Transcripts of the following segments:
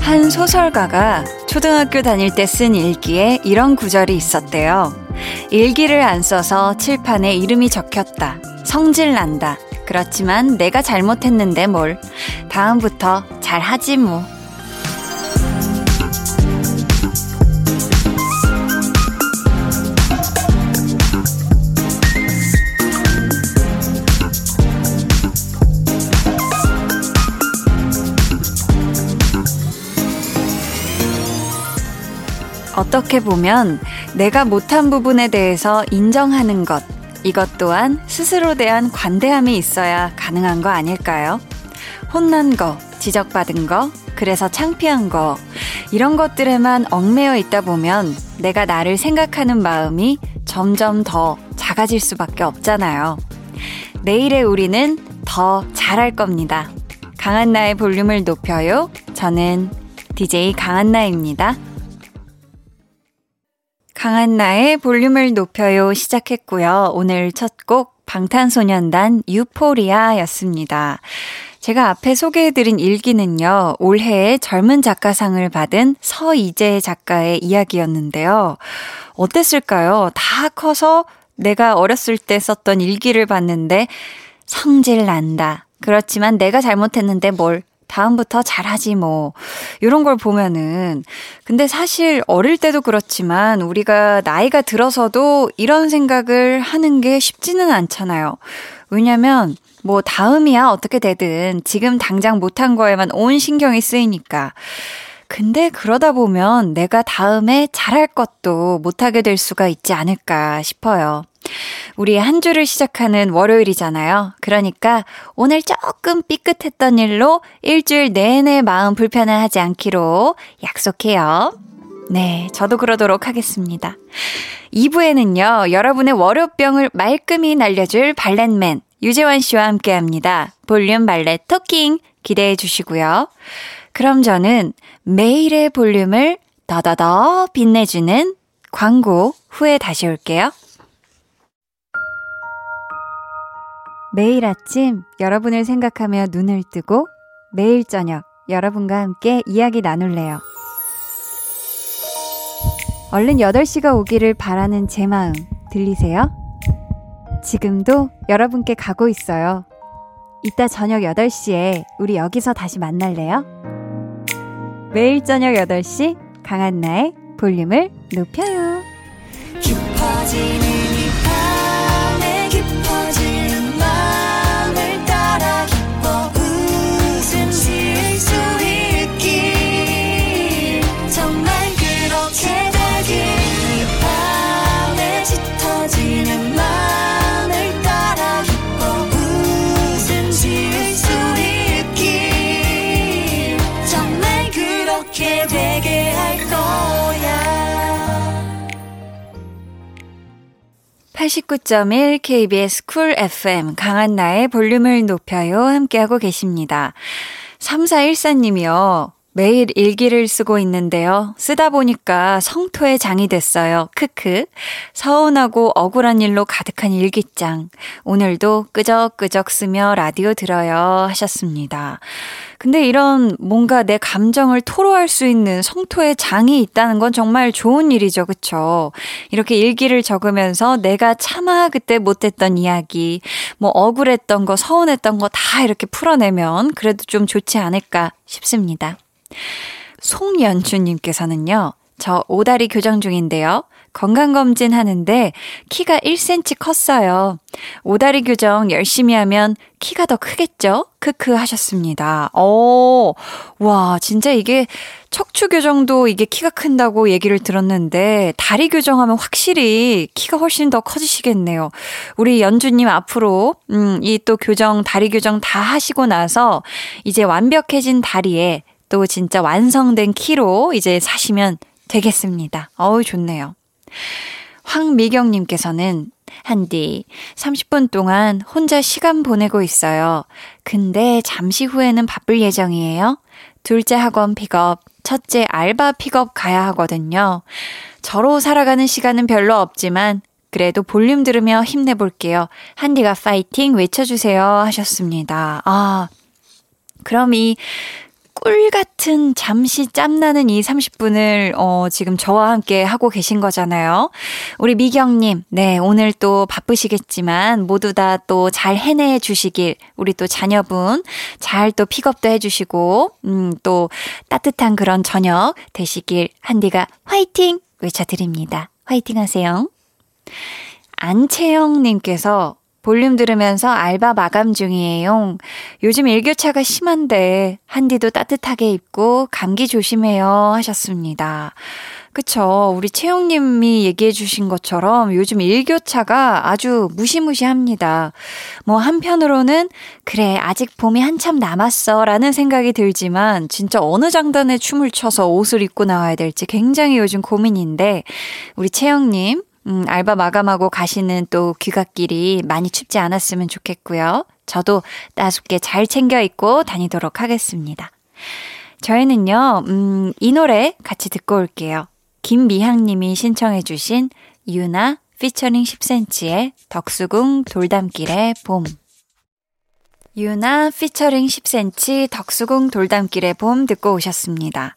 한 소설가가 초등학교 다닐 때 쓴 일기에 이런 구절이 있었대요. 일기를 안 써서 칠판에 이름이 적혔다. 성질 난다. 그렇지만 내가 잘못했는데 뭘. 다음부터 잘하지 뭐. 어떻게 보면 내가 못한 부분에 대해서 인정하는 것, 이것 또한 스스로 대한 관대함이 있어야 가능한 거 아닐까요? 혼난 거, 지적받은 거, 그래서 창피한 거, 이런 것들에만 얽매여 있다 보면 내가 나를 생각하는 마음이 점점 더 작아질 수밖에 없잖아요. 내일의 우리는 더 잘할 겁니다. 강한나의 볼륨을 높여요. 저는 DJ 강한나입니다. 강한 나의 볼륨을 높여요 시작했고요. 오늘 첫 곡 방탄소년단 유포리아 였습니다. 제가 앞에 소개해드린 일기는요, 올해의 젊은 작가상을 받은 서이재 작가의 이야기였는데요. 어땠을까요? 다 커서 내가 어렸을 때 썼던 일기를 봤는데, 성질 난다. 그렇지만 내가 잘못했는데 뭘 다음부터 잘하지 뭐. 이런 걸 보면은. 근데 사실 어릴 때도 그렇지만 우리가 나이가 들어서도 이런 생각을 하는 게 쉽지는 않잖아요. 왜냐면 뭐 다음이야 어떻게 되든 지금 당장 못한 거에만 온 신경이 쓰이니까. 근데 그러다 보면 내가 다음에 잘할 것도 못하게 될 수가 있지 않을까 싶어요. 우리 한 주를 시작하는 월요일이잖아요. 그러니까 오늘 조금 삐끗했던 일로 일주일 내내 마음 불편해하지 않기로 약속해요. 네, 저도 그러도록 하겠습니다. 2부에는요, 여러분의 월요병을 말끔히 날려줄 발렛맨 유재환 씨와 함께 합니다. 볼륨 발렛 토킹 기대해 주시고요. 그럼 저는 매일의 볼륨을 더더더 빛내주는 광고 후에 다시 올게요. 매일 아침 여러분을 생각하며 눈을 뜨고 매일 저녁 여러분과 함께 이야기 나눌래요. 얼른 8시가 오기를 바라는 제 마음 들리세요? 지금도 여러분께 가고 있어요. 이따 저녁 8시에 우리 여기서 다시 만날래요? 매일 저녁 8시 강한나의 볼륨을 높여요. 깊어지는 89.1 KBS 쿨 FM 강한나의 볼륨을 높여요 함께하고 계십니다. 3414님이요. 매일 일기를 쓰고 있는데요. 쓰다 보니까 성토의 장이 됐어요. 크크. 서운하고 억울한 일로 가득한 일기장. 오늘도 끄적끄적 쓰며 라디오 들어요 하셨습니다. 근데 이런 뭔가 내 감정을 토로할 수 있는 성토의 장이 있다는 건 정말 좋은 일이죠. 그쵸? 이렇게 일기를 적으면서 내가 차마 그때 못했던 이야기, 뭐 억울했던 거, 서운했던 거 다 이렇게 풀어내면 그래도 좀 좋지 않을까 싶습니다. 송연주님께서는요, 저 오다리 교정 중인데요. 건강검진 하는데 키가 1cm 컸어요. 오다리 교정 열심히 하면 키가 더 크겠죠? 크크 하셨습니다. 오, 와, 진짜 이게 척추 교정도 이게 키가 큰다고 얘기를 들었는데 다리 교정하면 확실히 키가 훨씬 더 커지시겠네요. 우리 연주님 앞으로, 음, 이 또 교정, 다리 교정 다 하시고 나서 이제 완벽해진 다리에 또 진짜 완성된 키로 이제 사시면 되겠습니다. 어우, 좋네요. 황미경님께서는 한디 30분 동안 혼자 시간 보내고 있어요. 근데 잠시 후에는 바쁠 예정이에요. 둘째 학원 픽업 첫째 알바 픽업 가야 하거든요. 저로 살아가는 시간은 별로 없지만 그래도 볼륨 들으며 힘내볼게요. 한디가 파이팅 외쳐주세요 하셨습니다. 아, 그럼 이 꿀 같은 잠시 짬나는 이 30분을 어, 지금 저와 함께 하고 계신 거잖아요. 우리 미경님, 네, 오늘 또 바쁘시겠지만 모두 다 또 잘 해내 주시길, 우리 또 자녀분 잘 또 픽업도 해주시고, 음, 또 따뜻한 그런 저녁 되시길 한디가 화이팅! 외쳐드립니다. 화이팅 하세요. 안채영님께서 볼륨 들으면서 알바 마감 중이에요. 요즘 일교차가 심한데 한디도 따뜻하게 입고 감기 조심해요 하셨습니다. 그쵸. 우리 채용님이 얘기해 주신 것처럼 요즘 일교차가 아주 무시무시합니다. 뭐 한편으로는 그래 아직 봄이 한참 남았어 라는 생각이 들지만 진짜 어느 장단에 춤을 춰서 옷을 입고 나와야 될지 굉장히 요즘 고민인데 우리 채영님 음, 알바 마감하고 가시는 또 귀갓길이 많이 춥지 않았으면 좋겠고요. 저도 따숩게 잘 챙겨 입고 다니도록 하겠습니다. 저희는요, 음, 이 노래 같이 듣고 올게요. 김미향 님이 신청해주신 유나 피처링 10cm의 덕수궁 돌담길의 봄. 유나 피처링 10cm 덕수궁 돌담길의 봄 듣고 오셨습니다.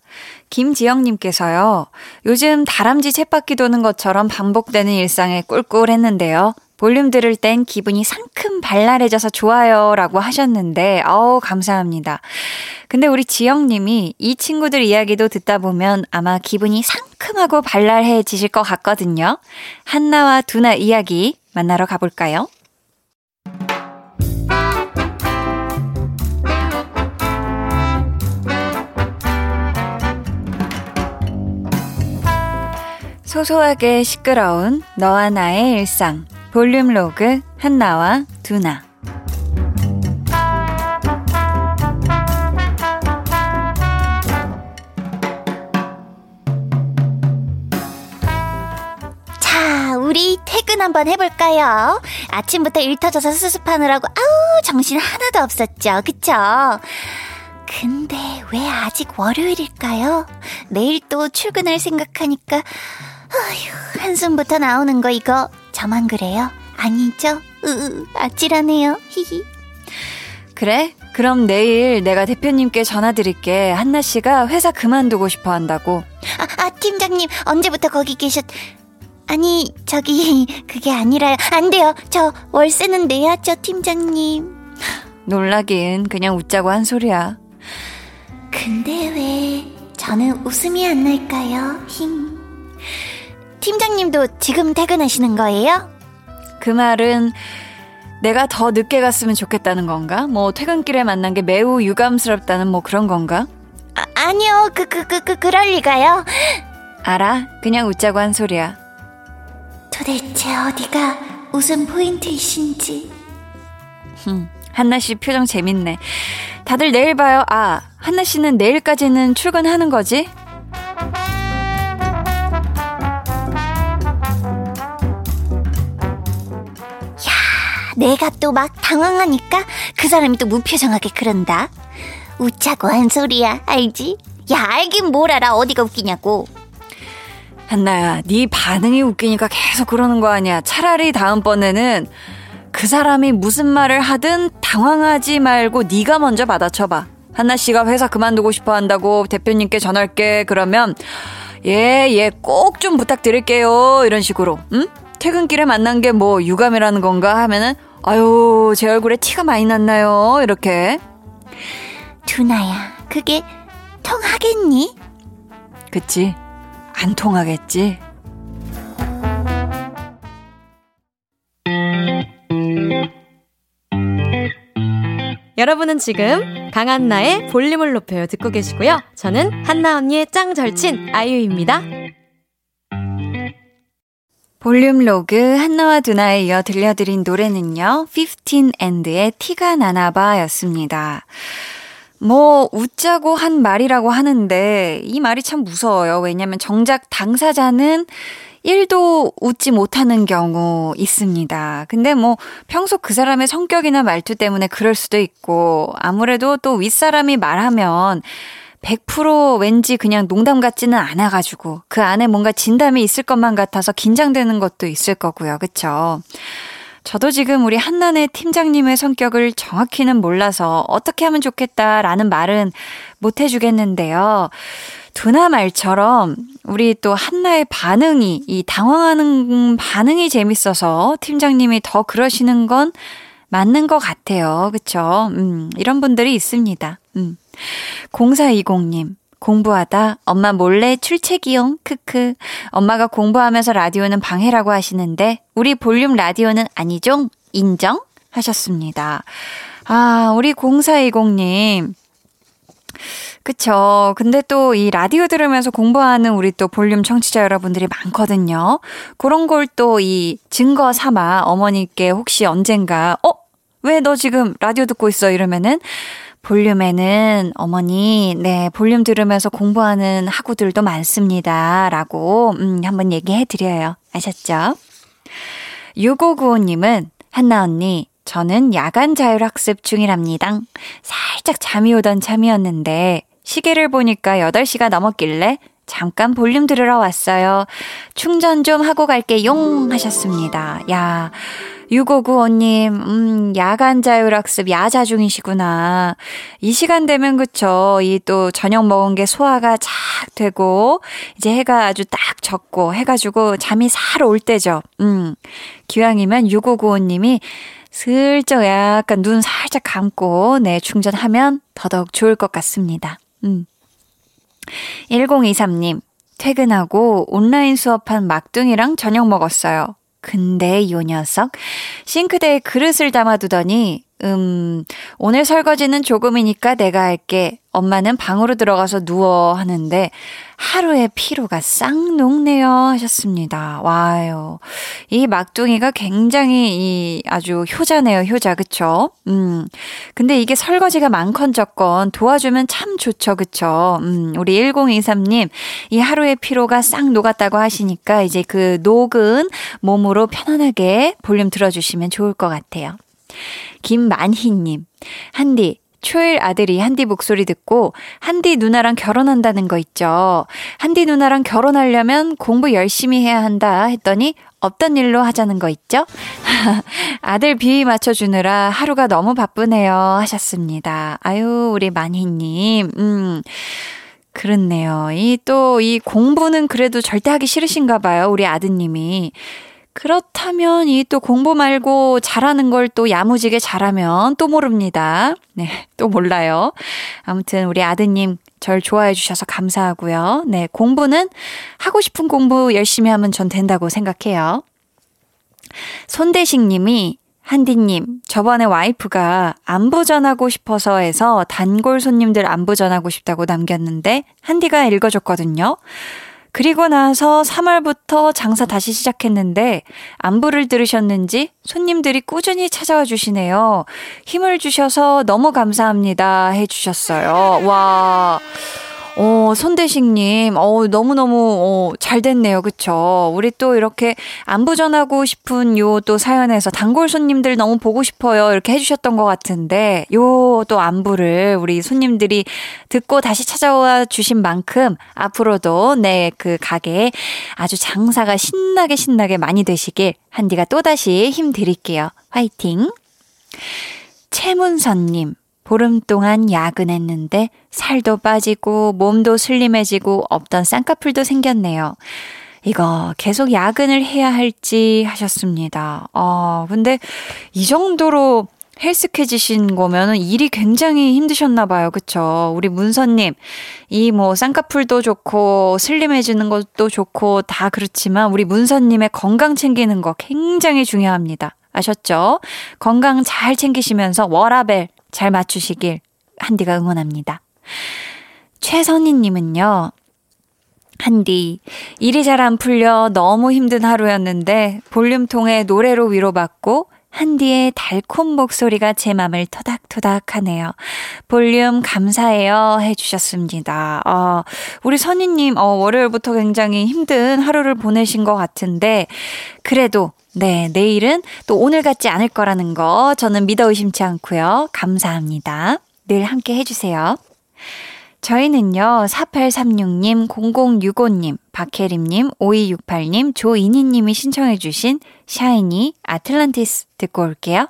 김지영님께서요, 요즘 다람쥐 쳇바퀴 도는 것처럼 반복되는 일상에 꿀꿀했는데요. 볼륨 들을 땐 기분이 상큼 발랄해져서 좋아요. 라고 하셨는데, 어우, 감사합니다. 근데 우리 지영님이 이 친구들 이야기도 듣다 보면 아마 기분이 상큼하고 발랄해지실 것 같거든요. 한나와 두나 이야기 만나러 가볼까요? 소소하게 시끄러운 너와 나의 일상 볼륨 로그 한나와 두나 자, 우리 퇴근 한번 해볼까요? 아침부터 일 터져서 수습하느라고 아우 정신 하나도 없었죠, 그쵸? 근데 왜 아직 월요일일까요? 내일 또 출근할 생각하니까 어휴, 한숨부터 나오는 거 이거 저만 그래요? 아니죠? 으, 아찔하네요. 히히. 그래? 그럼 내일 내가 대표님께 전화 드릴게. 한나 씨가 회사 그만두고 싶어 한다고. 아, 아, 팀장님, 언제부터 거기 계셨, 아니, 저기, 그게 아니라요. 안 돼요. 저 월세는 내야죠, 팀장님. 놀라긴 그냥 웃자고 한 소리야. 근데 왜 저는 웃음이 안 날까요? 힘. 팀장님도 지금 퇴근하시는 거예요? 그 말은 내가 더 늦게 갔으면 좋겠다는 건가? 뭐 퇴근길에 만난 게 매우 유감스럽다는 뭐 그런 건가? 아, 아니요. 그, 그, 그, 그, 그 럴 리가요. 알아. 그냥 웃자고 한 소리야. 도대체 어디가 웃음 포인트이신지. 흠, 한나 씨 표정 재밌네. 다들 내일 봐요. 아, 한나 씨는 내일까지는 출근하는 거지? 내가 또 막 당황하니까 그 사람이 또 무표정하게 그런다. 웃자고 한 소리야, 알지? 야, 알긴 뭘 알아, 어디가 웃기냐고. 한나야, 네 반응이 웃기니까 계속 그러는 거 아니야. 차라리 다음번에는 그 사람이 무슨 말을 하든 당황하지 말고 네가 먼저 받아쳐봐. 한나 씨가 회사 그만두고 싶어 한다고 대표님께 전할게. 그러면 예, 예, 꼭 좀 부탁드릴게요. 이런 식으로. 응? 퇴근길에 만난 게 뭐 유감이라는 건가 하면은 아유, 제 얼굴에 티가 많이 났나요? 이렇게. 두나야, 그게 통하겠니? 그치. 안 통하겠지. 여러분은 지금 강한나의 볼륨을 높여요 듣고 계시고요. 저는 한나 언니의 짱 절친 아이유입니다. 볼륨 로그 한나와 두나에 이어 들려드린 노래는요. 15 and의 티가 나나봐 였습니다. 뭐 웃자고 한 말이라고 하는데 이 말이 참 무서워요. 왜냐면 정작 당사자는 1도 웃지 못하는 경우 있습니다. 근데 뭐 평소 그 사람의 성격이나 말투 때문에 그럴 수도 있고 아무래도 또 윗사람이 말하면 100% 왠지 그냥 농담 같지는 않아가지고 그 안에 뭔가 진담이 있을 것만 같아서 긴장되는 것도 있을 거고요. 그쵸? 저도 지금 우리 한나네 팀장님의 성격을 정확히는 몰라서 어떻게 하면 좋겠다라는 말은 못 해주겠는데요. 두나 말처럼 우리 또 한나의 반응이, 이 당황하는 반응이 재밌어서 팀장님이 더 그러시는 건 맞는 것 같아요. 그쵸? 음, 이런 분들이 있습니다. 음. 0420님. 공부하다 엄마 몰래 출첵이용 크크 엄마가 공부하면서 라디오는 방해라고 하시는데 우리 볼륨 라디오는 아니죠 인정 하셨습니다 아 우리 0420님 그쵸. 근데 또 이 라디오 들으면서 공부하는 우리 또 볼륨 청취자 여러분들이 많거든요. 그런 걸 또 이 증거 삼아 어머니께 혹시 언젠가, 어? 왜 너 지금 라디오 듣고 있어? 이러면은 볼륨에는 어머니, 네, 볼륨 들으면서 공부하는 학우들도 많습니다. 라고, 음, 한번 얘기해 드려요. 아셨죠? 6595님은, 한나 언니, 저는 야간 자율학습 중이랍니다. 살짝 잠이 오던 참이었는데, 시계를 보니까 8시가 넘었길래 잠깐 볼륨 들으러 왔어요. 충전 좀 하고 갈게 용 하셨습니다. 야, 6595님, 음, 야간 자율학습 야자 중이시구나. 이 시간 되면 그쵸. 이 또 저녁 먹은 게 소화가 착 되고, 이제 해가 아주 딱 졌고, 해가지고 잠이 살 올 때죠. 음, 기왕이면 6595님이 슬쩍 약간 눈 살짝 감고, 네, 충전하면 더더욱 좋을 것 같습니다. 음. 1023님, 퇴근하고 온라인 수업한 막둥이랑 저녁 먹었어요. 근데 요 녀석. 싱크대에 그릇을 담아두더니 음 오늘 설거지는 조금이니까 내가 할게 엄마는 방으로 들어가서 누워 하는데 하루의 피로가 싹 녹네요 하셨습니다. 와요. 이 막둥이가 굉장히 이 아주 효자네요, 효자. 그쵸? 음. 근데 이게 설거지가 많건 적건 도와주면 참 좋죠. 그쵸? 음, 우리 1023님, 이 하루의 피로가 싹 녹았다고 하시니까 이제 그 녹은 몸으로 편안하게 볼륨 들어주시면 좋을 것 같아요. 김만희님, 한디, 초일 아들이 한디 목소리 듣고 한디 누나랑 결혼한다는 거 있죠. 한디 누나랑 결혼하려면 공부 열심히 해야 한다 했더니 없던 일로 하자는 거 있죠? 아들 비위 맞춰주느라 하루가 너무 바쁘네요 하셨습니다. 아유, 우리 만희님. 음. 그렇네요. 이또이 공부는 그래도 절대 하기 싫으신가 봐요. 우리 아드님이. 그렇다면 이 또 공부 말고 잘하는 걸 또 야무지게 잘하면 또 모릅니다. 네, 또 몰라요. 아무튼 우리 아드님 절 좋아해 주셔서 감사하고요. 네, 공부는 하고 싶은 공부 열심히 하면 전 된다고 생각해요. 손대식 님이 한디님, 저번에 와이프가 안부 전하고 싶어서 해서 단골 손님들 안부 전하고 싶다고 남겼는데 한디가 읽어줬거든요. 그리고 나서 3월부터 장사 다시 시작했는데 안부를 들으셨는지 손님들이 꾸준히 찾아와 주시네요. 힘을 주셔서 너무 감사합니다 해 주셨어요. 와. 어, 손대식님, 어, 너무너무, 어, 잘 됐네요. 그쵸? 우리 또 이렇게 안부 전하고 싶은 요 또 사연에서 단골 손님들 너무 보고 싶어요. 이렇게 해주셨던 것 같은데, 요 또 안부를 우리 손님들이 듣고 다시 찾아와 주신 만큼 앞으로도 네, 그 가게에 아주 장사가 신나게 신나게 많이 되시길 한디가 또다시 힘 드릴게요. 화이팅! 최문선님, 보름 동안 야근했는데 살도 빠지고 몸도 슬림해지고 없던 쌍꺼풀도 생겼네요. 이거 계속 야근을 해야 할지 하셨습니다. 아, 근데 이 정도로 헬스케지신 거면은 일이 굉장히 힘드셨나 봐요. 그쵸? 우리 문선님, 이 뭐 쌍꺼풀도 좋고 슬림해지는 것도 좋고 다 그렇지만 우리 문선님의 건강 챙기는 거 굉장히 중요합니다. 아셨죠? 건강 잘 챙기시면서 워라벨 잘 맞추시길 한디가 응원합니다. 최선희님은요, 한디, 일이 잘 안 풀려 너무 힘든 하루였는데 볼륨통에 노래로 위로받고 한디의 달콤 목소리가 제 맘을 토닥토닥 하네요. 볼륨 감사해요. 해주셨습니다. 어, 우리 선희님, 어, 월요일부터 굉장히 힘든 하루를 보내신 것 같은데, 그래도 네, 내일은 또 오늘 같지 않을 거라는 거 저는 믿어 의심치 않고요. 감사합니다. 늘 함께 해주세요. 저희는요, 4836님, 0065님, 박혜림님, 5268님, 조이니님이 신청해주신 샤이니 아틀란티스 듣고 올게요.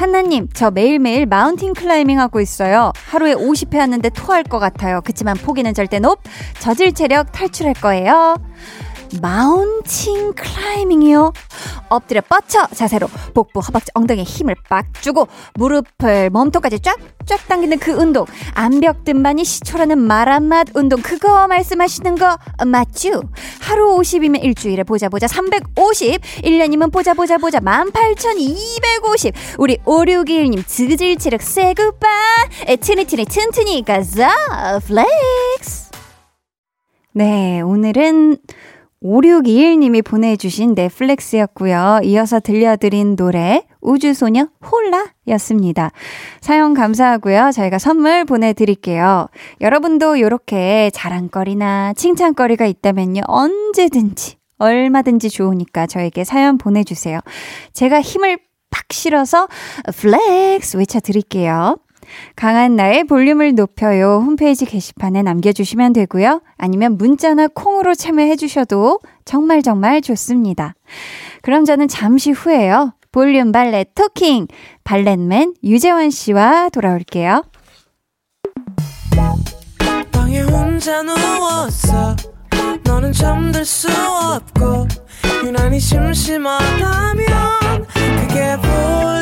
한나님, 저 매일매일 mountain climbing 하고 있어요. 하루에 50회 하는데 토할 것 같아요. 그치만 포기는 절대 nope. 저질 체력 탈출할 거예요. 마운틴 클라이밍이요. 엎드려 뻗쳐 자세로 복부, 허벅지, 엉덩이에 힘을 빡 주고 무릎을 몸통까지 쫙쫙 당기는 그 운동. 암벽 등반이 시초라는 말 한맛 운동. 그거 말씀하시는 거 맞죠? 하루 50이면 일주일에 보자 보자 350. 1년이면 보자 보자 보자 18,250. 우리 5621님 드질 체력 세굿바. 트니트니 튼튼이 가자 플렉스. 네, 오늘은 5621님이 보내주신 네, flex였고요. 이어서 들려드린 노래 우주소녀 Hola였습니다. 사연 감사하고요. 저희가 선물 보내드릴게요. 여러분도 이렇게 자랑거리나 칭찬거리가 있다면요. 언제든지 얼마든지 좋으니까 저에게 사연 보내주세요. 제가 힘을 팍 실어서 flex 외쳐드릴게요. 강한나의 볼륨을 높여요 홈페이지 게시판에 남겨주시면 되고요. 아니면 문자나 콩으로 참여해 주셔도 정말 정말 좋습니다. 그럼 저는 잠시 후에요. 볼륨 valet talking valet man 유재원 씨와 돌아올게요. 너는 잠들 수 없고 유난히 심심하다면 그게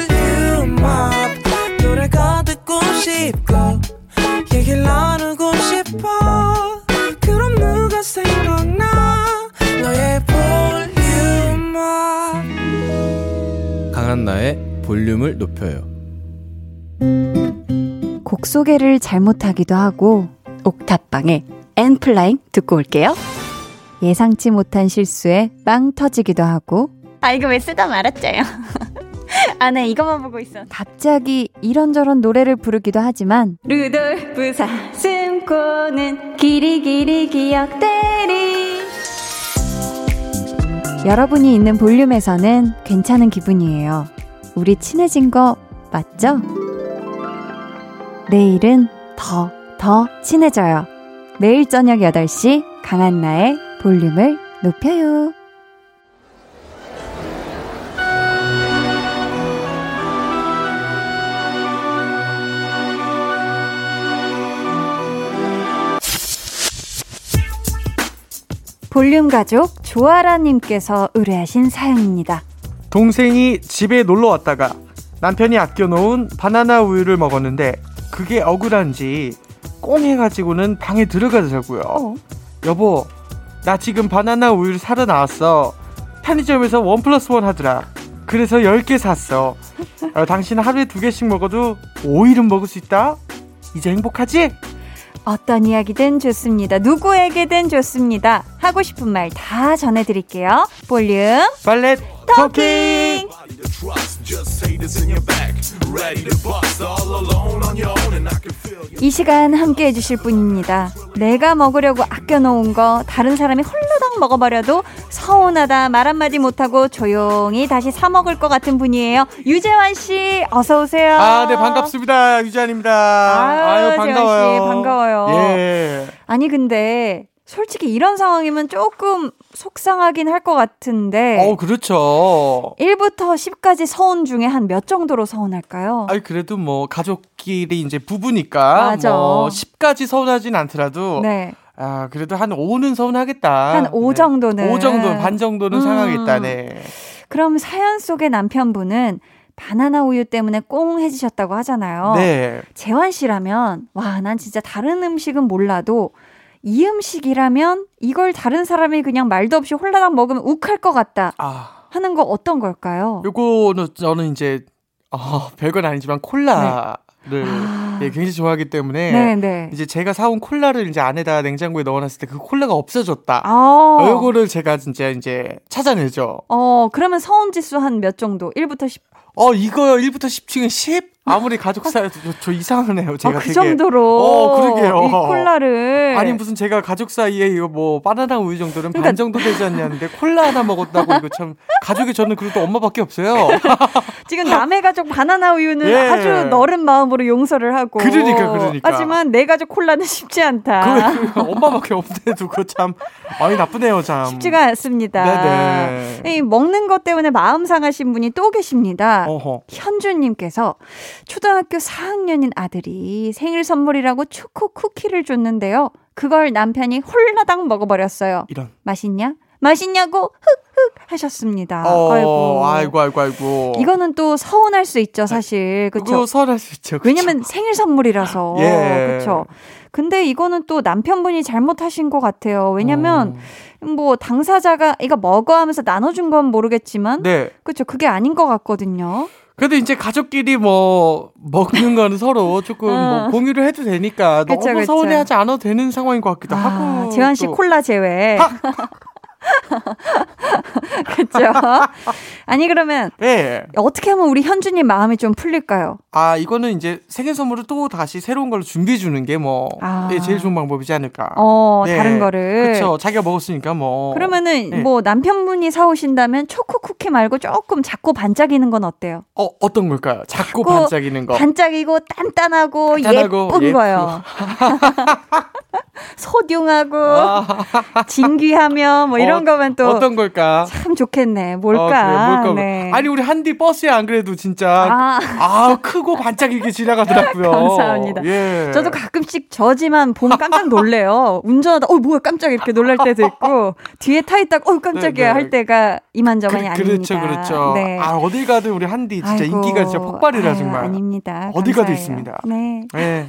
볼륨업 노래가 듣고 싶고 얘기를 나누고 싶어. 그럼 누가 생각나? 너의 볼륨을. 강한나의 볼륨을 높여요. 곡 소개를 잘못하기도 하고 옥탑방에 엔플라잉 듣고 올게요. 예상치 못한 실수에 빵 터지기도 하고. 아 이거 왜 쓰다 말았죠요 아, 네, 이것만 보고 있어. 갑자기 이런저런 노래를 부르기도 하지만 루돌프 사슴코는 길이 길이 기억되리 여러분이 있는 볼륨에서는 괜찮은 기분이에요. 우리 친해진 거 맞죠? 내일은 더, 더 친해져요. 매일 저녁 8시 강한나의 볼륨을 높여요. 볼륨 가족 조아라님께서 의뢰하신 사연입니다. 동생이 집에 놀러 왔다가 남편이 아껴놓은 바나나 우유를 먹었는데 그게 억울한지 꽁 해가지고는 방에 들어가더라고요. 어. 여보, 나 지금 바나나 우유를 사러 나왔어. 편의점에서 원 플러스 원 하더라. 그래서 10개 샀어. 어, 당신 하루에 두 개씩 먹어도 5일은 먹을 수 있다? 이제 행복하지? 어떤 이야기든 좋습니다. 누구에게든 좋습니다. 하고 싶은 말 다 전해드릴게요. 볼륨 발렛 토킹! 이 시간 함께 해주실 분입니다. 내가 먹으려고 아껴놓은 거 다른 사람이 홀라당 먹어버려도 서운하다 말 한마디 못하고 조용히 다시 사 먹을 것 같은 분이에요. 유재환 씨 어서 오세요. 아, 네 반갑습니다. 유재환입니다. 아유, 아유 반가워요. 씨, 반가워요. 예. 아니 근데 솔직히 이런 상황이면 조금 속상하긴 할 것 같은데. 어, 그렇죠. 1부터 10까지 서운 중에 한 몇 정도로 서운할까요? 아니, 그래도 뭐, 가족끼리 이제 부부니까. 맞아. 뭐, 10까지 서운하진 않더라도. 네. 아, 그래도 한 5는 서운하겠다. 한 5 정도는. 5 정도, 반 정도는 음. 상하겠다, 네. 그럼 사연 속의 남편분은 바나나 우유 때문에 꽁 해지셨다고 하잖아요. 네. 재환 씨라면 와, 난 진짜 다른 음식은 몰라도 이 음식이라면 이걸 다른 사람이 그냥 말도 없이 홀라당 먹으면 욱할 것 같다 아, 하는 거 어떤 걸까요? 요거는 저는 이제, 어, 별건 아니지만 콜라를 아. 예, 굉장히 좋아하기 때문에. 네, 네. 이제 제가 사온 콜라를 이제 안에다 냉장고에 넣어놨을 때 그 콜라가 없어졌다. 아. 요거를 제가 진짜 이제 찾아내죠. 어, 그러면 서운 지수 한 몇 정도? 1부터 10. 어, 이거 1부터 10 중에 10? 아무리 가족 사이도 저, 저 이상하네요. 제가 아, 그 되게. 정도로. 어, 그러게요. 이 콜라를. 아니 무슨 제가 가족 사이에 이거 뭐 바나나 우유 정도는 반 그러니까- 정도 되지 않냐는데 콜라 하나 먹었다고 이거 참 가족이 저는 그래도 엄마밖에 없어요. 지금 남의 가족 바나나 우유는 예. 아주 너른 마음으로 용서를 하고. 그러니까, 그러니까. 하지만 내 가족 콜라는 쉽지 않다. 그, 그 엄마밖에 없는데도 그거 참 많이 나쁘네요, 참. 쉽지가 않습니다. 네네. 이 먹는 것 때문에 마음 상하신 분이 또 계십니다. 어허. 현주님께서 초등학교 4학년인 아들이 생일 선물이라고 초코 쿠키를 줬는데요. 그걸 남편이 홀라당 먹어버렸어요. 이런. 맛있냐? 맛있냐고 흑흑 하셨습니다. 어, 아이고. 아이고, 아이고, 아이고. 이거는 또 서운할 수 있죠, 사실. 그거 그렇죠. 서운할 수 있죠. 그쵸? 왜냐면 생일 선물이라서. 예. 그렇죠. 근데 이거는 또 남편분이 잘못하신 것 같아요. 왜냐면 어. 뭐 당사자가 이거 먹어 하면서 나눠준 건 모르겠지만 네. 그렇죠. 그게 아닌 것 같거든요. 그래도 이제 가족끼리 뭐 먹는 거는 서로 조금 어. 뭐 공유를 해도 되니까 그쵸, 너무 그쵸. 서운해하지 않아도 되는 상황인 것 같기도 아, 하고. 재환 씨 또. 콜라 제외. 그렇죠. 아니 그러면 예. 어떻게 하면 우리 현주님 마음이 좀 풀릴까요? 아 이거는 이제 생일 선물을 또 다시 새로운 걸로 준비해 주는 게뭐 아. 예, 제일 좋은 방법이지 않을까. 어 네. 다른 거를. 그렇죠. 자기가 먹었으니까 뭐. 그러면은 네. 뭐 남편분이 사오신다면 초코 쿠키 말고 조금 작고 반짝이는 건 어때요? 어 어떤 걸까요? 작고 작고 반짝이는 거. 반짝이고 단단하고, 단단하고 예쁜 예쁘고. 거요. 소중하고 아, 진귀하며 뭐 이런 어, 거면 또참 어떤 걸까? 좋겠네. 뭘까? 어, 그래, 뭘까? 네. 아니 우리 한디 버스에 안 그래도 진짜 아. 아, 크고 반짝이게 지나가더라고요. 감사합니다. 예. 저도 가끔씩 저지만 보면 깜짝 놀래요. 운전하다, 어, 뭐야, 깜짝 이렇게 놀랄 때도 있고, 뒤에 타 있다가, 어, 깜짝이야 네, 네. 할 때가 이만저만이 그, 아닙니다. 그렇죠, 그렇죠. 네. 아 어딜 가든 우리 한디 진짜 아이고, 인기가 진짜 폭발이라 정말. 아닙니다. 어디 가도 감사해요. 있습니다. 네. 예.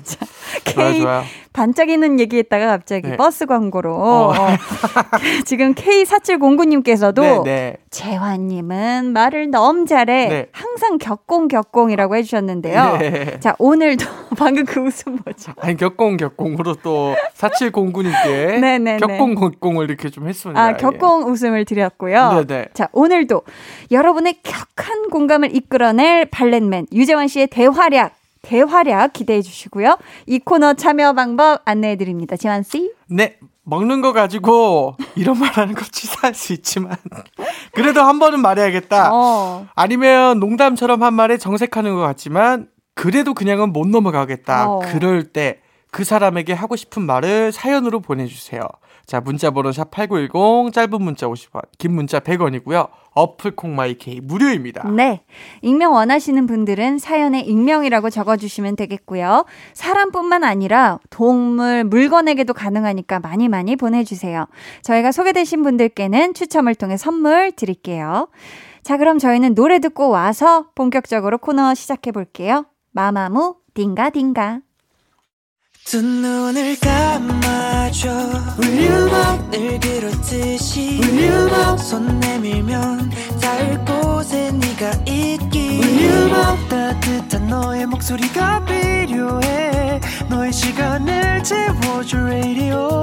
좋아요, K 좋아요. 반짝이는 얘기했다 가 갑자기 네. 버스 광고로 어. 어. 지금 K4709님께서도 네, 네. 재환님은 말을 너무 잘해 네. 항상 격공격공이라고 해주셨는데요. 네. 자 오늘도 방금 그 웃음 뭐죠? 아니 격공 격공으로 또 4709님께 네네네. 격공 격공을 이렇게 좀 했습니다. 아 격공 웃음을 드렸고요. 자 오늘도 여러분의 격한 공감을 이끌어낼 발렌맨 유재환 씨의 대활약 대활약 기대해 주시고요. 이 코너 참여 방법 안내해 드립니다. 재환 씨. 네. 먹는 거 가지고 이런 말 하는 거 치사할 수 있지만 그래도 한 번은 말해야겠다. 어. 아니면 농담처럼 한 말에 정색하는 것 같지만 그래도 그냥은 못 넘어가겠다. 어. 그럴 때 그 사람에게 하고 싶은 말을 사연으로 보내주세요. 자, 문자번호 샵8910, 짧은 문자 50원, 긴 문자 100원이고요. 어플 콩마이케이 무료입니다. 네. 익명 원하시는 분들은 사연에 익명이라고 적어주시면 되겠고요. 사람뿐만 아니라 동물, 물건에게도 가능하니까 많이 많이 보내주세요. 저희가 소개되신 분들께는 추첨을 통해 선물 드릴게요. 자, 그럼 저희는 노래 듣고 와서 본격적으로 코너 시작해 볼게요. 마마무, 딩가딩가. 두 눈을 감아줘 Will you love 늘 그렇듯이 Will you love 손 내밀면 닿을 곳에 네가 있기 Will you love 따뜻한 너의 목소리가 필요해 너의 시간을 채워줘 radio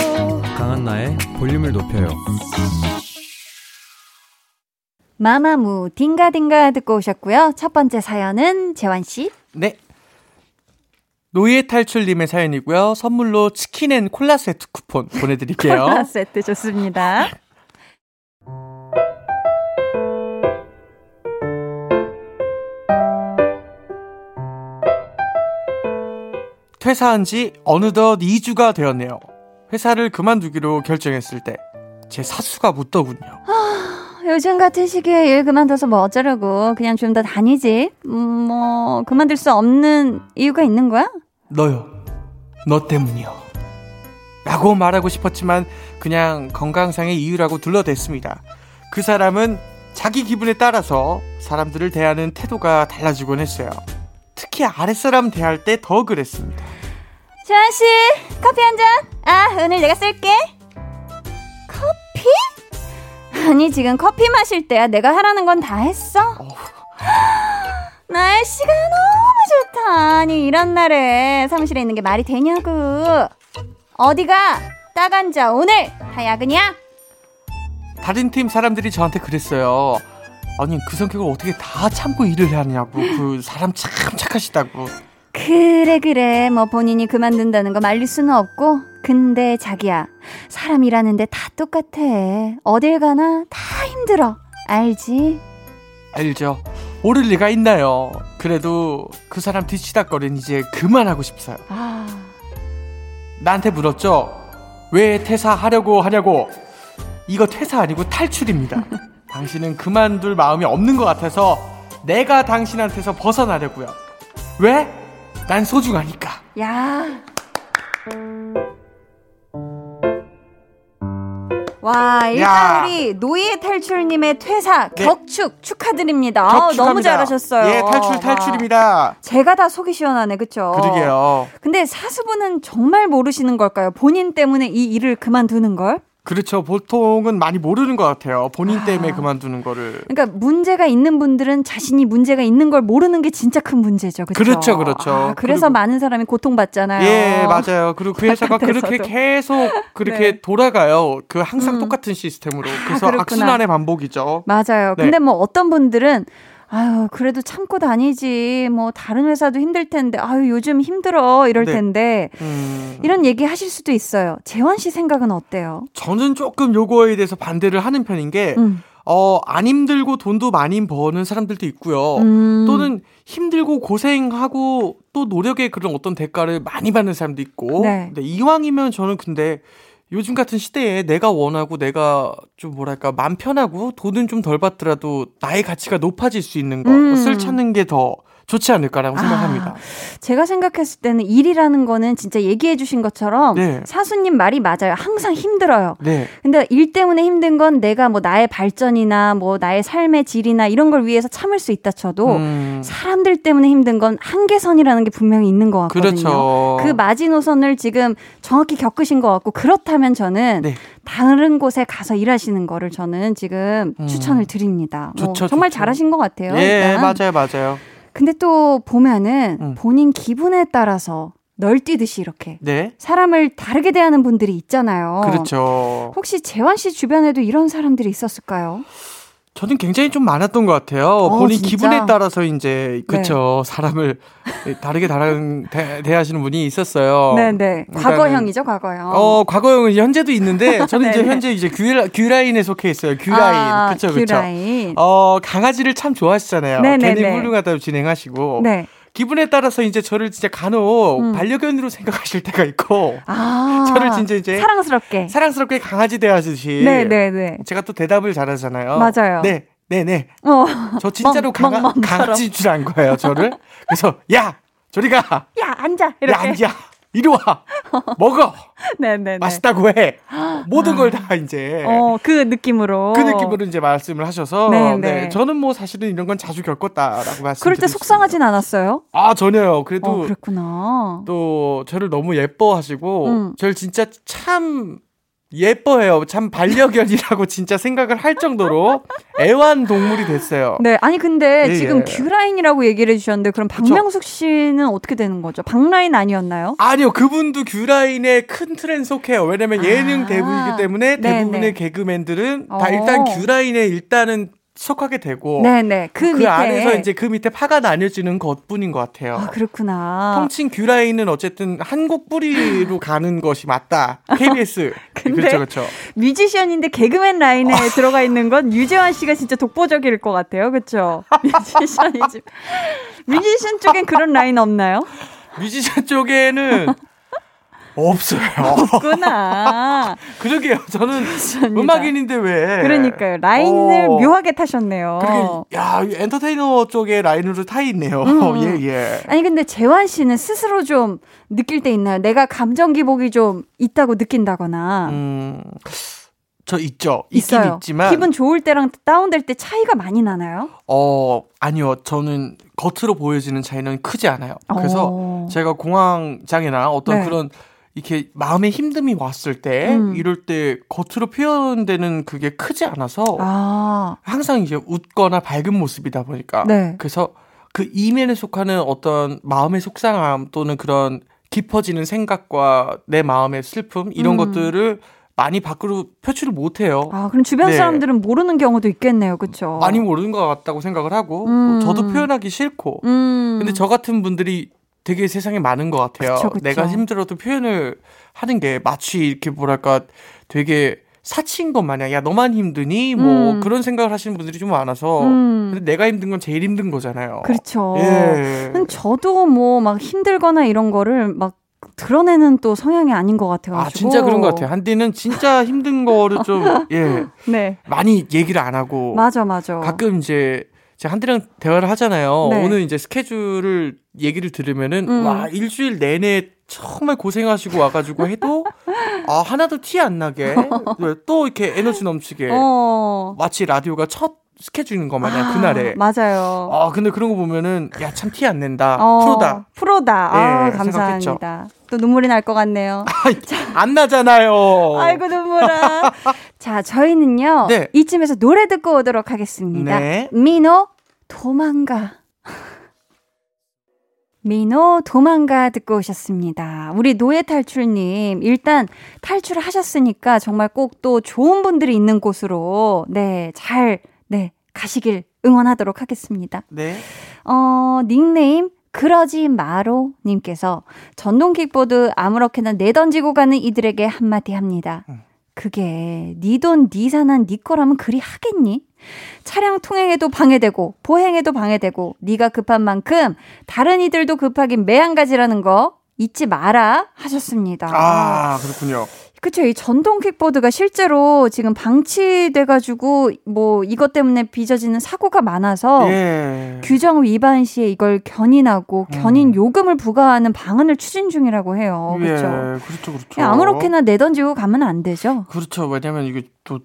강한나의 볼륨을 높여요. 마마무, 딩가딩가 듣고 오셨고요. 첫 번째 사연은 재환씨. 네. 노예 탈출님의 사연이고요. 선물로 치킨 and 콜라 세트 쿠폰 보내드릴게요. 콜라 세트 좋습니다. 퇴사한 지 어느덧 2주가 되었네요. 회사를 그만두기로 결정했을 때 제 사수가 묻더군요. 요즘 같은 시기에 일 그만둬서 뭐 어쩌려고 그냥 좀 더 다니지 음, 뭐 그만둘 수 없는 이유가 있는 거야? 너요. 너 때문이요. 라고 말하고 싶었지만 그냥 건강상의 이유라고 둘러댔습니다. 그 사람은 자기 기분에 따라서 사람들을 대하는 태도가 달라지곤 했어요. 특히 아랫사람 대할 때 더 그랬습니다. 주한 씨, 커피 한 잔. 아, 오늘 내가 쏠게. 커피? 아니, 지금 커피 마실 때야. 내가 하라는 건 다 했어. 날씨가 너무 좋다. 아니, 이런 날에 사무실에 있는 게 말이 되냐고. 어디가? 딱 앉아. 오늘 다 야근이야? 다른 팀 사람들이 저한테 그랬어요. 아니 그 성격을 어떻게 다 참고 일을 하냐고 그 사람 참 착하시다고 그래 그래 뭐 본인이 그만둔다는 거 말릴 수는 없고 근데 자기야 사람 일하는데 다 똑같아 어딜 가나 다 힘들어 알지? 알죠 오를 리가 있나요 그래도 그 사람 뒤치다거리는 이제 그만하고 싶어요 아... 나한테 물었죠 왜 퇴사하려고 하냐고 이거 퇴사 아니고 탈출입니다 당신은 그만둘 마음이 없는 것 같아서 내가 당신한테서 벗어나려고요. 왜? 난 소중하니까. 야. 와, 일단 야. 우리 노예 탈출님의 퇴사 네. 격축 축하드립니다. 아, 너무 잘하셨어요. 예, 탈출 탈출입니다. 제가 다 속이 시원하네, 그쵸? 그러게요. 근데 사수분은 정말 모르시는 걸까요? 본인 때문에 이 일을 그만두는 걸? 그렇죠. 보통은 많이 모르는 것 같아요. 본인 때문에 아. 그만두는 거를. 그러니까 문제가 있는 분들은 자신이 문제가 있는 걸 모르는 게 진짜 큰 문제죠. 그렇죠. 그렇죠, 그렇죠. 아, 그래서 많은 사람이 고통받잖아요. 예, 맞아요. 그리고 그 회사가 그렇게 계속 그렇게 네. 돌아가요. 그 항상 음. 똑같은 시스템으로. 그래서 아, 악순환의 반복이죠. 맞아요. 네. 근데 뭐 어떤 분들은 아유, 그래도 참고 다니지. 뭐, 다른 회사도 힘들 텐데, 아유, 요즘 힘들어. 이럴 네. 텐데, 음... 이런 얘기 하실 수도 있어요. 재환 씨 생각은 어때요? 저는 조금 요거에 대해서 반대를 하는 편인 게, 음. 어, 안 힘들고 돈도 많이 버는 사람들도 있고요. 음... 또는 힘들고 고생하고 또 노력의 그런 어떤 대가를 많이 받는 사람도 있고. 네. 근데 이왕이면 저는 근데 요즘 같은 시대에 내가 원하고 내가 좀 뭐랄까 맘 편하고 돈은 좀 덜 받더라도 나의 가치가 높아질 수 있는 것을 음. 찾는 게 더 좋지 않을까라고 생각합니다. 아, 제가 생각했을 때는 일이라는 거는 진짜 얘기해 주신 것처럼 네. 사수님 말이 맞아요. 항상 힘들어요. 네. 근데 일 때문에 힘든 건 내가 뭐 나의 발전이나 뭐 나의 삶의 질이나 이런 걸 위해서 참을 수 있다 쳐도 음. 사람들 때문에 힘든 건 한계선이라는 게 분명히 있는 것 같거든요. 그렇죠. 그 마지노선을 지금 정확히 겪으신 것 같고 그렇다면 저는 네. 다른 곳에 가서 일하시는 거를 저는 지금 음. 추천을 드립니다. 뭐 좋죠, 정말 좋죠. 잘하신 것 같아요. 예, 일단. 맞아요, 맞아요. 근데 또 보면은 음. 본인 기분에 따라서 널뛰듯이 이렇게 네? 사람을 다르게 대하는 분들이 있잖아요. 그렇죠. 혹시 재환 씨 주변에도 이런 사람들이 있었을까요? 저는 굉장히 좀 많았던 것 같아요. 어, 본인 진짜? 기분에 따라서 이제 그쵸 네. 사람을 다르게 다른 대, 대하시는 분이 있었어요. 네네. 과거형이죠, 과거형. 어, 과거형은 현재도 있는데 저는 이제 현재 이제 규, 규라인에 속해 있어요. 규라인. 아, 그쵸, 그쵸. 규라인. 어, 강아지를 참 좋아하시잖아요. 네네네. 괜히 훌륭하다고 진행하시고. 네. 기분에 따라서 이제 저를 진짜 간혹 음. 반려견으로 생각하실 때가 있고 아, 저를 진짜 이제 사랑스럽게 사랑스럽게 강아지 대하듯이 네네네 제가 또 대답을 잘하잖아요. 맞아요. 네. 네네. 어. 저 진짜로 멍, 강아, 멍, 강아지 줄안 거예요, 저를. 그래서, 야! 저리 가! 야, 앉아! 이렇게. 야, 앉아! 이리 와. 먹어. 네네 맛있다고 해. 모든 걸 다 이제 어 그 느낌으로. 그 느낌으로 이제 말씀을 하셔서 네네. 네. 저는 뭐 사실은 이런 건 자주 겪었다라고 말씀 그럴 때 속상하진 않았어요? 아 전혀요. 그래도 어, 그랬구나. 또 저를 너무 예뻐하시고 음. 저를 진짜 참 예뻐해요. 참 반려견이라고 진짜 생각을 할 정도로 애완 동물이 됐어요. 네, 아니 근데 예, 지금 예. 규라인이라고 얘기를 해주셨는데 그럼 박명숙 씨는 어떻게 되는 거죠? 박라인 아니었나요? 아니요, 그분도 규라인의 큰 틀엔 속해요. 왜냐면 예능 아~ 대부이기 때문에 대부분의 네네. 개그맨들은 다 일단 어. 규라인의 일단은 속하게 되고 네네 그, 그 밑에. 안에서 이제 그 밑에 파가 나뉘어지는 것뿐인 것 같아요. 아 그렇구나. 통칭 규라인은 어쨌든 한국 뿌리로 가는 것이 맞다. KBS. 근데 그렇죠, 그렇죠. 뮤지션인데 개그맨 라인에 들어가 있는 건 유재환 씨가 진짜 독보적일 것 같아요, 그렇죠? 뮤지션이지. 뮤지션 쪽엔 그런 라인 없나요? 뮤지션 쪽에는 없어요. 없구나. 그러게요. 저는 맞습니다. 음악인인데 왜? 그러니까요. 라인을 어. 묘하게 타셨네요. 그러게, 야, 이 엔터테이너 쪽에 라인으로 타 있네요. 음. 예, 예. 아니 근데 재환 씨는 스스로 좀 느낄 때 있나요? 내가 감정 기복이 좀 있다고 느낀다거나 음, 저 있죠. 있긴 있어요. 있지만. 기분 좋을 때랑 다운될 때 차이가 많이 나나요? 어, 아니요. 저는 겉으로 보여지는 차이는 크지 않아요. 그래서 어. 제가 공황장애나 어떤 네. 그런 이렇게 마음의 힘듦이 왔을 때 음. 이럴 때 겉으로 표현되는 그게 크지 않아서 아, 항상 이제 웃거나 밝은 모습이다 보니까 네. 그래서 그 이면에 속하는 어떤 마음의 속상함 또는 그런 깊어지는 생각과 내 마음의 슬픔 이런 음. 것들을 많이 밖으로 표출을 못 해요. 아 그럼 주변 네. 사람들은 모르는 경우도 있겠네요, 그렇죠? 많이 모르는 것 같다고 생각을 하고 음. 또 저도 표현하기 싫고 음. 근데 저 같은 분들이 되게 세상에 많은 것 같아요. 그쵸, 그쵸. 내가 힘들어도 표현을 하는 게 마치 이렇게 뭐랄까 되게 사치인 것 마냥 야 너만 힘드니 뭐 음. 그런 생각을 하시는 분들이 좀 많아서 음. 근데 내가 힘든 건 제일 힘든 거잖아요. 그렇죠. 예. 저도 뭐 막 힘들거나 이런 거를 막 드러내는 또 성향이 아닌 것 같아가지고. 아 진짜 그런 것 같아요. 한디는 진짜 힘든 거를 좀 예 네, 많이 얘기를 안 하고 맞아, 맞아. 가끔 이제 제가 한디랑 대화를 하잖아요. 네. 오늘 이제 스케줄을 얘기를 들으면은 음. 와 일주일 내내 정말 고생하시고 와가지고 해도 아 하나도 티 안 나게 네, 또 이렇게 에너지 넘치게 어. 마치 라디오가 첫 스케줄인 것 마냥 아, 그날에 맞아요. 아 근데 그런 거 보면은 야 참 티 안 낸다 어, 프로다 프로다. 아, 예, 감사합니다. 또 눈물이 날 것 같네요. 안 나잖아요. 아이고 눈물아. 자, 저희는요. 네. 이쯤에서 노래 듣고 오도록 하겠습니다. 네. 민호 도망가. 민호 도망가 듣고 오셨습니다. 우리 노예 탈출님 일단 탈출을 하셨으니까 정말 꼭 또 좋은 분들이 있는 곳으로 네잘 네 가시길 응원하도록 하겠습니다. 네. 어, 닉네임 그러지 마로 님께서 전동 킥보드 아무렇게나 내던지고 가는 이들에게 한마디 합니다. 음. 그게 네 돈, 네 산한 네 거라면 그리 하겠니? 차량 통행에도 방해되고 보행에도 방해되고 네가 급한 만큼 다른 이들도 급하긴 매한가지라는 거 잊지 마라 하셨습니다. 아 그렇군요. 그쵸. 이 전동 킥보드가 실제로 지금 방치돼가지고 뭐 이것 때문에 빚어지는 사고가 많아서 예. 규정 위반 시에 이걸 견인하고 견인 요금을 부과하는 방안을 추진 중이라고 해요. 그렇죠. 예, 그렇죠, 그렇죠. 아무렇게나 내던지고 가면 안 되죠. 그렇죠. 왜냐면 이게 또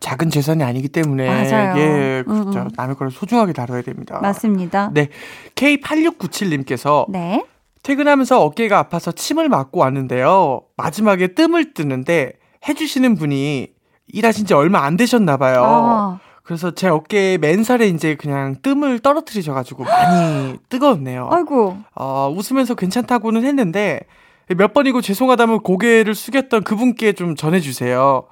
작은 재산이 아니기 때문에 맞아요. 예, 음, 그렇죠. 음. 남의 걸 소중하게 다뤄야 됩니다. 맞습니다. 네. K8697님께서 네. 퇴근하면서 어깨가 아파서 침을 맞고 왔는데요. 마지막에 뜸을 뜨는데 해주시는 분이 일하신 지 얼마 안 되셨나 봐요. 아, 그래서 제 어깨에 맨살에 이제 그냥 뜸을 떨어뜨리셔가지고 많이 뜨거웠네요. 아이고. 어, 웃으면서 괜찮다고는 했는데 몇 번이고 죄송하다면 고개를 숙였던 그분께 좀 전해주세요.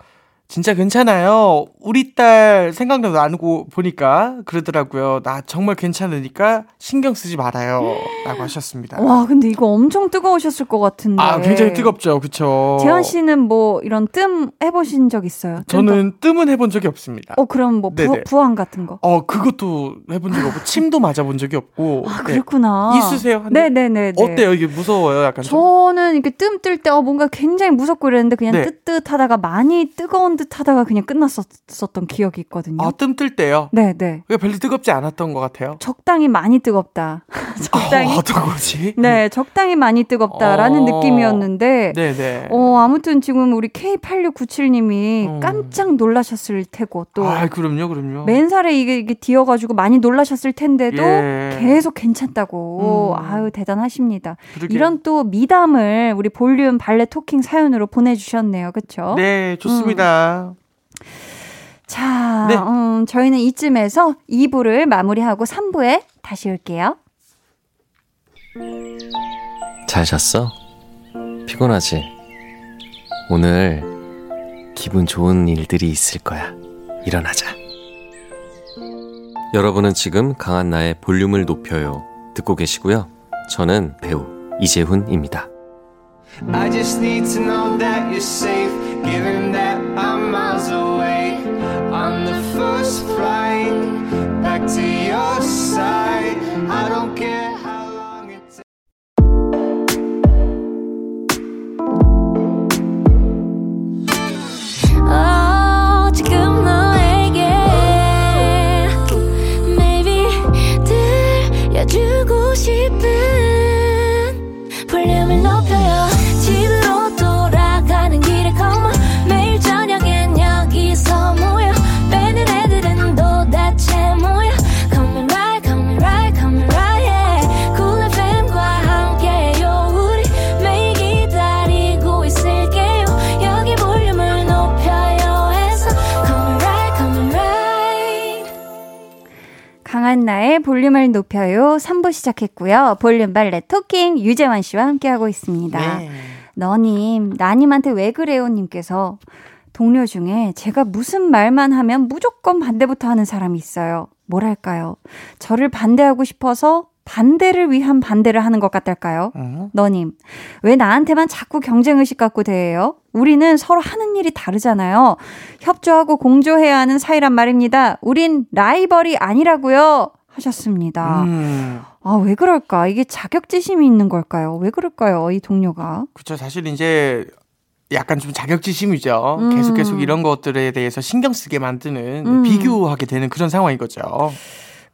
진짜 괜찮아요. 우리 딸 생각도 나누고 보니까 그러더라고요. 나 정말 괜찮으니까 신경 쓰지 말아요. 라고 하셨습니다. 와, 근데 이거 엄청 뜨거우셨을 것 같은데. 아, 굉장히 뜨겁죠. 그쵸. 재현 씨는 뭐 이런 뜸 해보신 적 있어요? 뜸 저는 뜸은 해본 적이 없습니다. 어, 그럼 뭐 부. 부항 같은 거. 어, 그것도 해본 적이 없고, 침도 맞아본 적이 없고. 아, 네. 그렇구나. 있으세요? 한 네네네. 어때요? 이게 무서워요? 약간 좀? 저는 이렇게 뜸 뜰 때 어, 뭔가 굉장히 무섭고 이랬는데 그냥 네. 뜨뜻하다가 많이 뜨거운 듯 하다가 그냥 끝났었던 기억이 있거든요. 아, 뜸 뜰 때요? 네네. 그게 별로 뜨겁지 않았던 것 같아요. 적당히 많이 뜨겁다. 적당히. 어, 어떤 거지? 네, 적당히 많이 뜨겁다라는 어. 느낌이었는데 네네. 어, 아무튼 지금 우리 K8697님이 어. 깜짝 놀라셨을 테고 또 아, 그럼요, 그럼요. 맨살에 이게, 이게 뒤어가지고 많이 놀라셨을 텐데도 예. 계속 괜찮다고 음. 아유 대단하십니다. 그러게요. 이런 또 미담을 우리 볼륨 발레 토킹 사연으로 보내주셨네요, 그렇죠? 네, 좋습니다. 자, 네. 음, 저희는 이쯤에서 2부를 마무리하고 3부에 다시 올게요. 잘 잤어? 피곤하지? 오늘 기분 좋은 일들이 있을 거야. 일어나자. 여러분은 지금 강한 나의 볼륨을 높여요. 듣고 계시고요. 저는 배우 이재훈입니다. I just need to know that you're safe, given that I'm miles away. On the first flight back to your side, I don't care 강한 나의 볼륨을 높여요. 3부 시작했고요. 볼륨 발레 토킹 유재환 씨와 함께하고 있습니다. 네. 너님, 나님한테 왜 그래요? 님께서 동료 중에 제가 무슨 말만 하면 무조건 반대부터 하는 사람이 있어요. 뭐랄까요? 저를 반대하고 싶어서 반대를 위한 반대를 하는 것 같달까요? 어? 너님, 왜 나한테만 자꾸 경쟁의식 갖고 대해요? 우리는 서로 하는 일이 다르잖아요. 협조하고 공조해야 하는 사이란 말입니다. 우린 라이벌이 아니라고요. 하셨습니다. 음, 아, 왜 그럴까? 이게 자격지심이 있는 걸까요? 왜 그럴까요? 이 동료가. 그쵸. 사실 이제 약간 좀 자격지심이죠. 음. 계속 계속 이런 것들에 대해서 신경 쓰게 만드는 음. 비교하게 되는 그런 상황인 거죠.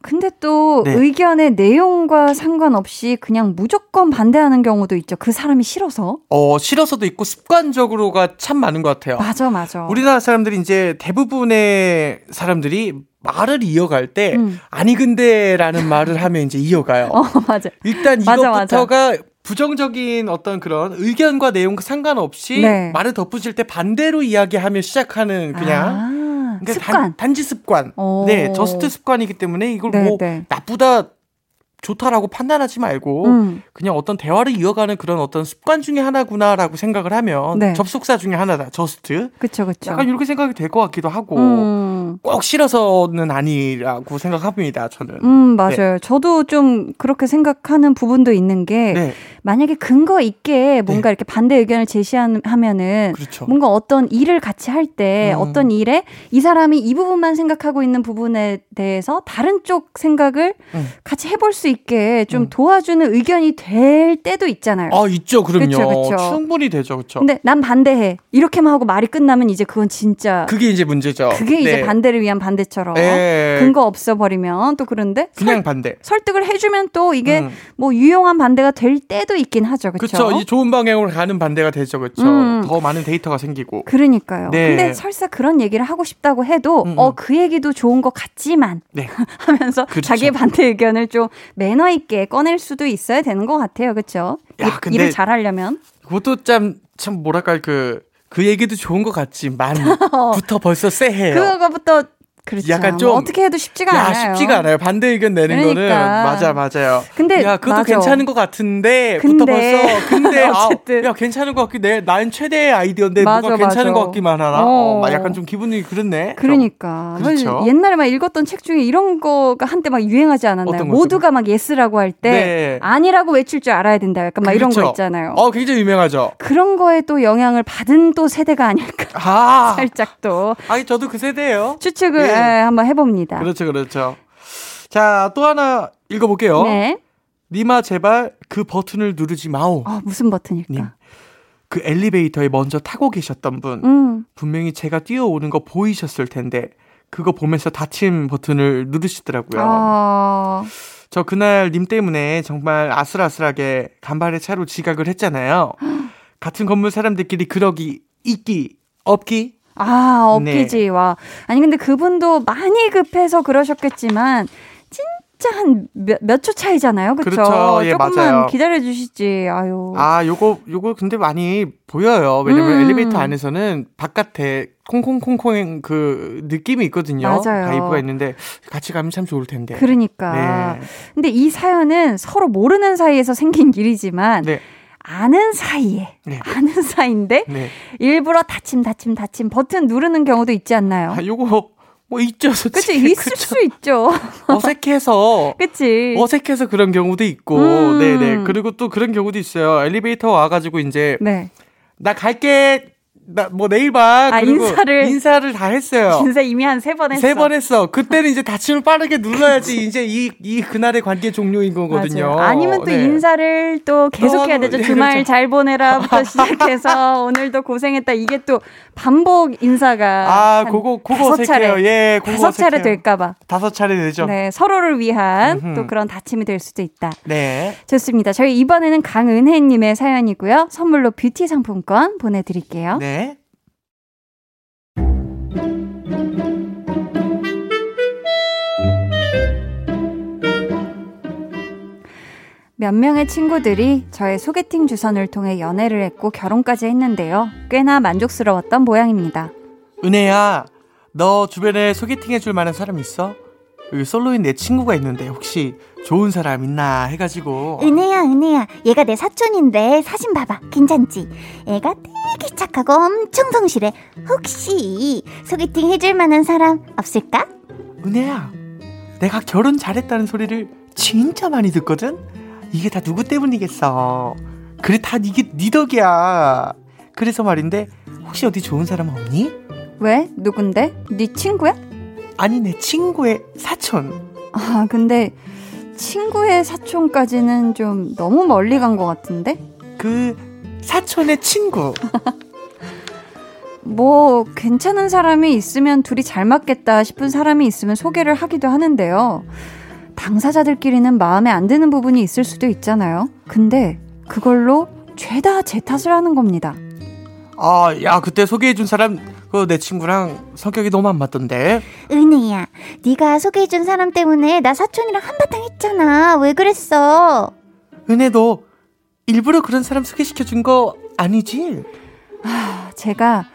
근데 또 네. 의견의 내용과 상관없이 그냥 무조건 반대하는 경우도 있죠. 그 사람이 싫어서. 어, 싫어서도 있고 습관적으로가 참 많은 것 같아요. 맞아, 맞아. 우리나라 사람들이 이제 대부분의 사람들이 말을 이어갈 때 음. 아니 근데라는 말을 하면 이제 이어가요. 어, 맞아. 일단 맞아, 이것부터가 부정적인 어떤 그런 의견과 내용과 상관없이 네. 말을 덧붙일 때 반대로 이야기하며 시작하는 그냥 아, 그러니까 습관. 단, 지 습관. 오. 네, 저스트 습관이기 때문에 이걸 네, 뭐 네. 나쁘다 좋다라고 판단하지 말고 음. 그냥 어떤 대화를 이어가는 그런 어떤 습관 중에 하나구나라고 생각을 하면 네. 접속사 중에 하나다. 저스트. 그쵸, 그쵸. 약간 이렇게 생각이 될 것 같기도 하고 음. 꼭 싫어서는 아니라고 생각합니다. 저는. 음, 맞아요. 저도 좀 그렇게 생각하는 부분도 있는 게 네, 만약에 근거 있게 뭔가 이렇게 반대 의견을 제시하면은 그렇죠. 뭔가 어떤 일을 같이 할때 음. 어떤 일에 이 사람이 이 부분만 생각하고 있는 부분에 대해서 다른 쪽 생각을 음. 같이 해볼 수 있게 좀 음. 도와주는 의견이 될 때도 있잖아요. 아 있죠, 그럼요. 그쵸, 그쵸. 충분히 되죠, 그렇죠. 근데 난 반대해. 이렇게만 하고 말이 끝나면 이제 그건 진짜 그게 이제 문제죠. 그게 이제 네. 반대를 위한 반대처럼 예. 근거 없어 버리면 또 그런데 그냥 설, 반대. 설득을 해주면 또 이게 음. 뭐 유용한 반대가 될 때도 있긴 하죠, 그렇죠? 그렇죠. 이 좋은 방향으로 가는 반대가 되죠, 그렇죠. 음. 더 많은 데이터가 생기고. 그러니까요. 네. 근데 설사 그런 얘기를 하고 싶다고 해도 음, 음. 어그 얘기도 좋은 것 같지만 네. 하면서 그렇죠. 자기의 반대 의견을 좀 매너 있게 꺼낼 수도 있어야 되는 것 같아요, 그렇죠? 야, 근데- 일을 잘 하려면 그것도 참, 참 뭐랄까, 그, 그 얘기도 좋은 것 같지만, 부터 벌써 쎄해요. 그거부터 그렇죠. 약간 뭐 좀- 어떻게 해도 쉽지가 야, 않아요. 쉽지가 않아요. 반대 의견 내는 거는. 그러니까. 맞아, 맞아요. 근데 야, 그것도 맞아. 괜찮은 것 같은데, 부터 근데. 벌써, 근데, 아, 어쨌든. 야, 괜찮은 것 같긴 내, 난 최대의 아이디어인데, 맞아, 뭐가 괜찮은 맞아. 것 같기만 하나? 어. 어, 막 약간 좀 기분이 그렇네. 그러니까 그렇죠. 옛날에 막 읽었던 책 중에 이런 거가 한때 막 유행하지 않았나요? 모두가 막 yes라고 할때 네. 아니라고 외칠 줄 알아야 된다. 약간 막 이런 거 그렇죠. 있잖아요. 어, 굉장히 유명하죠. 그런 거에 또 영향을 받은 또 세대가 아닐까 아, 살짝 또 아니, 저도 그 세대예요. 추측을 예. 예, 한번 해봅니다. 그렇죠, 그렇죠. 자, 또 하나 읽어볼게요. 네. 니마 제발 그 버튼을 누르지 마오. 어, 무슨 버튼일까? 님. 그 엘리베이터에 먼저 타고 계셨던 분 음. 분명히 제가 뛰어오는 거 보이셨을 텐데 그거 보면서 닫힘 버튼을 누르시더라고요. 어, 저 그날 님 때문에 정말 아슬아슬하게 간발의 차로 지각을 했잖아요. 같은 건물 사람들끼리 그러기 있기 없기 아, 없기지. 네. 와. 아니, 근데 그분도 많이 급해서 그러셨겠지만, 진짜 한 몇 초 차이잖아요. 그쵸? 그렇죠. 예, 조금만 맞아요. 기다려주시지. 아유. 아 요거 요거 근데 많이 보여요. 왜냐면 음. 엘리베이터 안에서는 바깥에 콩콩콩콩 그 느낌이 있거든요. 맞아요. vibe가 있는데 같이 가면 참 좋을 텐데. 그러니까. 네. 근데 이 사연은 서로 모르는 사이에서 생긴 일이지만, 네. 아는 사이에, 네. 아는 사이인데, 네. 일부러 다침, 다침, 다침 버튼 누르는 경우도 있지 않나요? 아, 요거 뭐 있죠, 그치, 솔직히. 있을 그쵸? 수 있죠. 어색해서 그치. 어색해서 그런 경우도 있고, 음. 네네. 그리고 또 그런 경우도 있어요. 엘리베이터 와가지고 이제 네. 나 갈게 나 뭐 내일 봐. 아, 그리고 인사를- 인사를 다 했어요. 인사 이미 한 세 번 했어. 세 번 했어. 그때는 이제 닫힘을 빠르게 눌러야지 이제 이, 이 그날의 관계 종료인 거거든요. 맞아요. 아니면 또 네. 인사를 또 계속 해야 또 되죠. 주말 그렇죠. 잘 보내라부터 시작해서 오늘도 고생했다. 이게 또 반복 인사가 아, 한 그거 그거 다섯. 차례, 예, 그거 다섯 차례 어색해요. 될까 봐. 다섯 차례 되죠. 네. 네, 서로를 위한 음흠. 또 그런 다짐이 될 수도 있다. 네. 좋습니다. 저희 이번에는 강은혜 님의 사연이고요. 선물로 뷰티 상품권 보내 드릴게요. 네. 몇 명의 친구들이 저의 소개팅 주선을 통해 연애를 했고 결혼까지 했는데요. 꽤나 만족스러웠던 모양입니다. 은혜야, 너 주변에 소개팅 해줄 만한 사람 있어? 여기 솔로인 내 친구가 있는데 혹시 좋은 사람 있나 해가지고. 은혜야, 은혜야. 얘가 내 사촌인데 사진 봐봐. 괜찮지? 애가 되게 착하고 엄청 성실해. 혹시 소개팅 해줄 만한 사람 없을까? 은혜야, 내가 결혼 잘했다는 소리를 진짜 많이 듣거든? 이게 다 누구 때문이겠어. 그래, 다 이게 네 덕이야. 그래서 말인데, 혹시 어디 좋은 사람 없니? 왜? 누군데? 네 친구야? 아니, 내 친구의 사촌. 아, 근데 친구의 사촌까지는 좀 너무 멀리 간 것 같은데? 그, 사촌의 친구. 뭐 괜찮은 사람이 있으면 둘이 잘 맞겠다 싶은 사람이 있으면 소개를 하기도 하는데요. 당사자들끼리는 마음에 안 드는 부분이 있을 수도 있잖아요. 근데 그걸로 죄다 제 탓을 하는 겁니다. 아, 야, 그때 소개해준 사람, 그 내 친구랑 성격이 너무 안 맞던데. 은혜야, 네가 소개해준 사람 때문에 나 사촌이랑 한바탕 했잖아. 왜 그랬어? 은혜 도 일부러 그런 사람 소개시켜준 거 아니지? 제가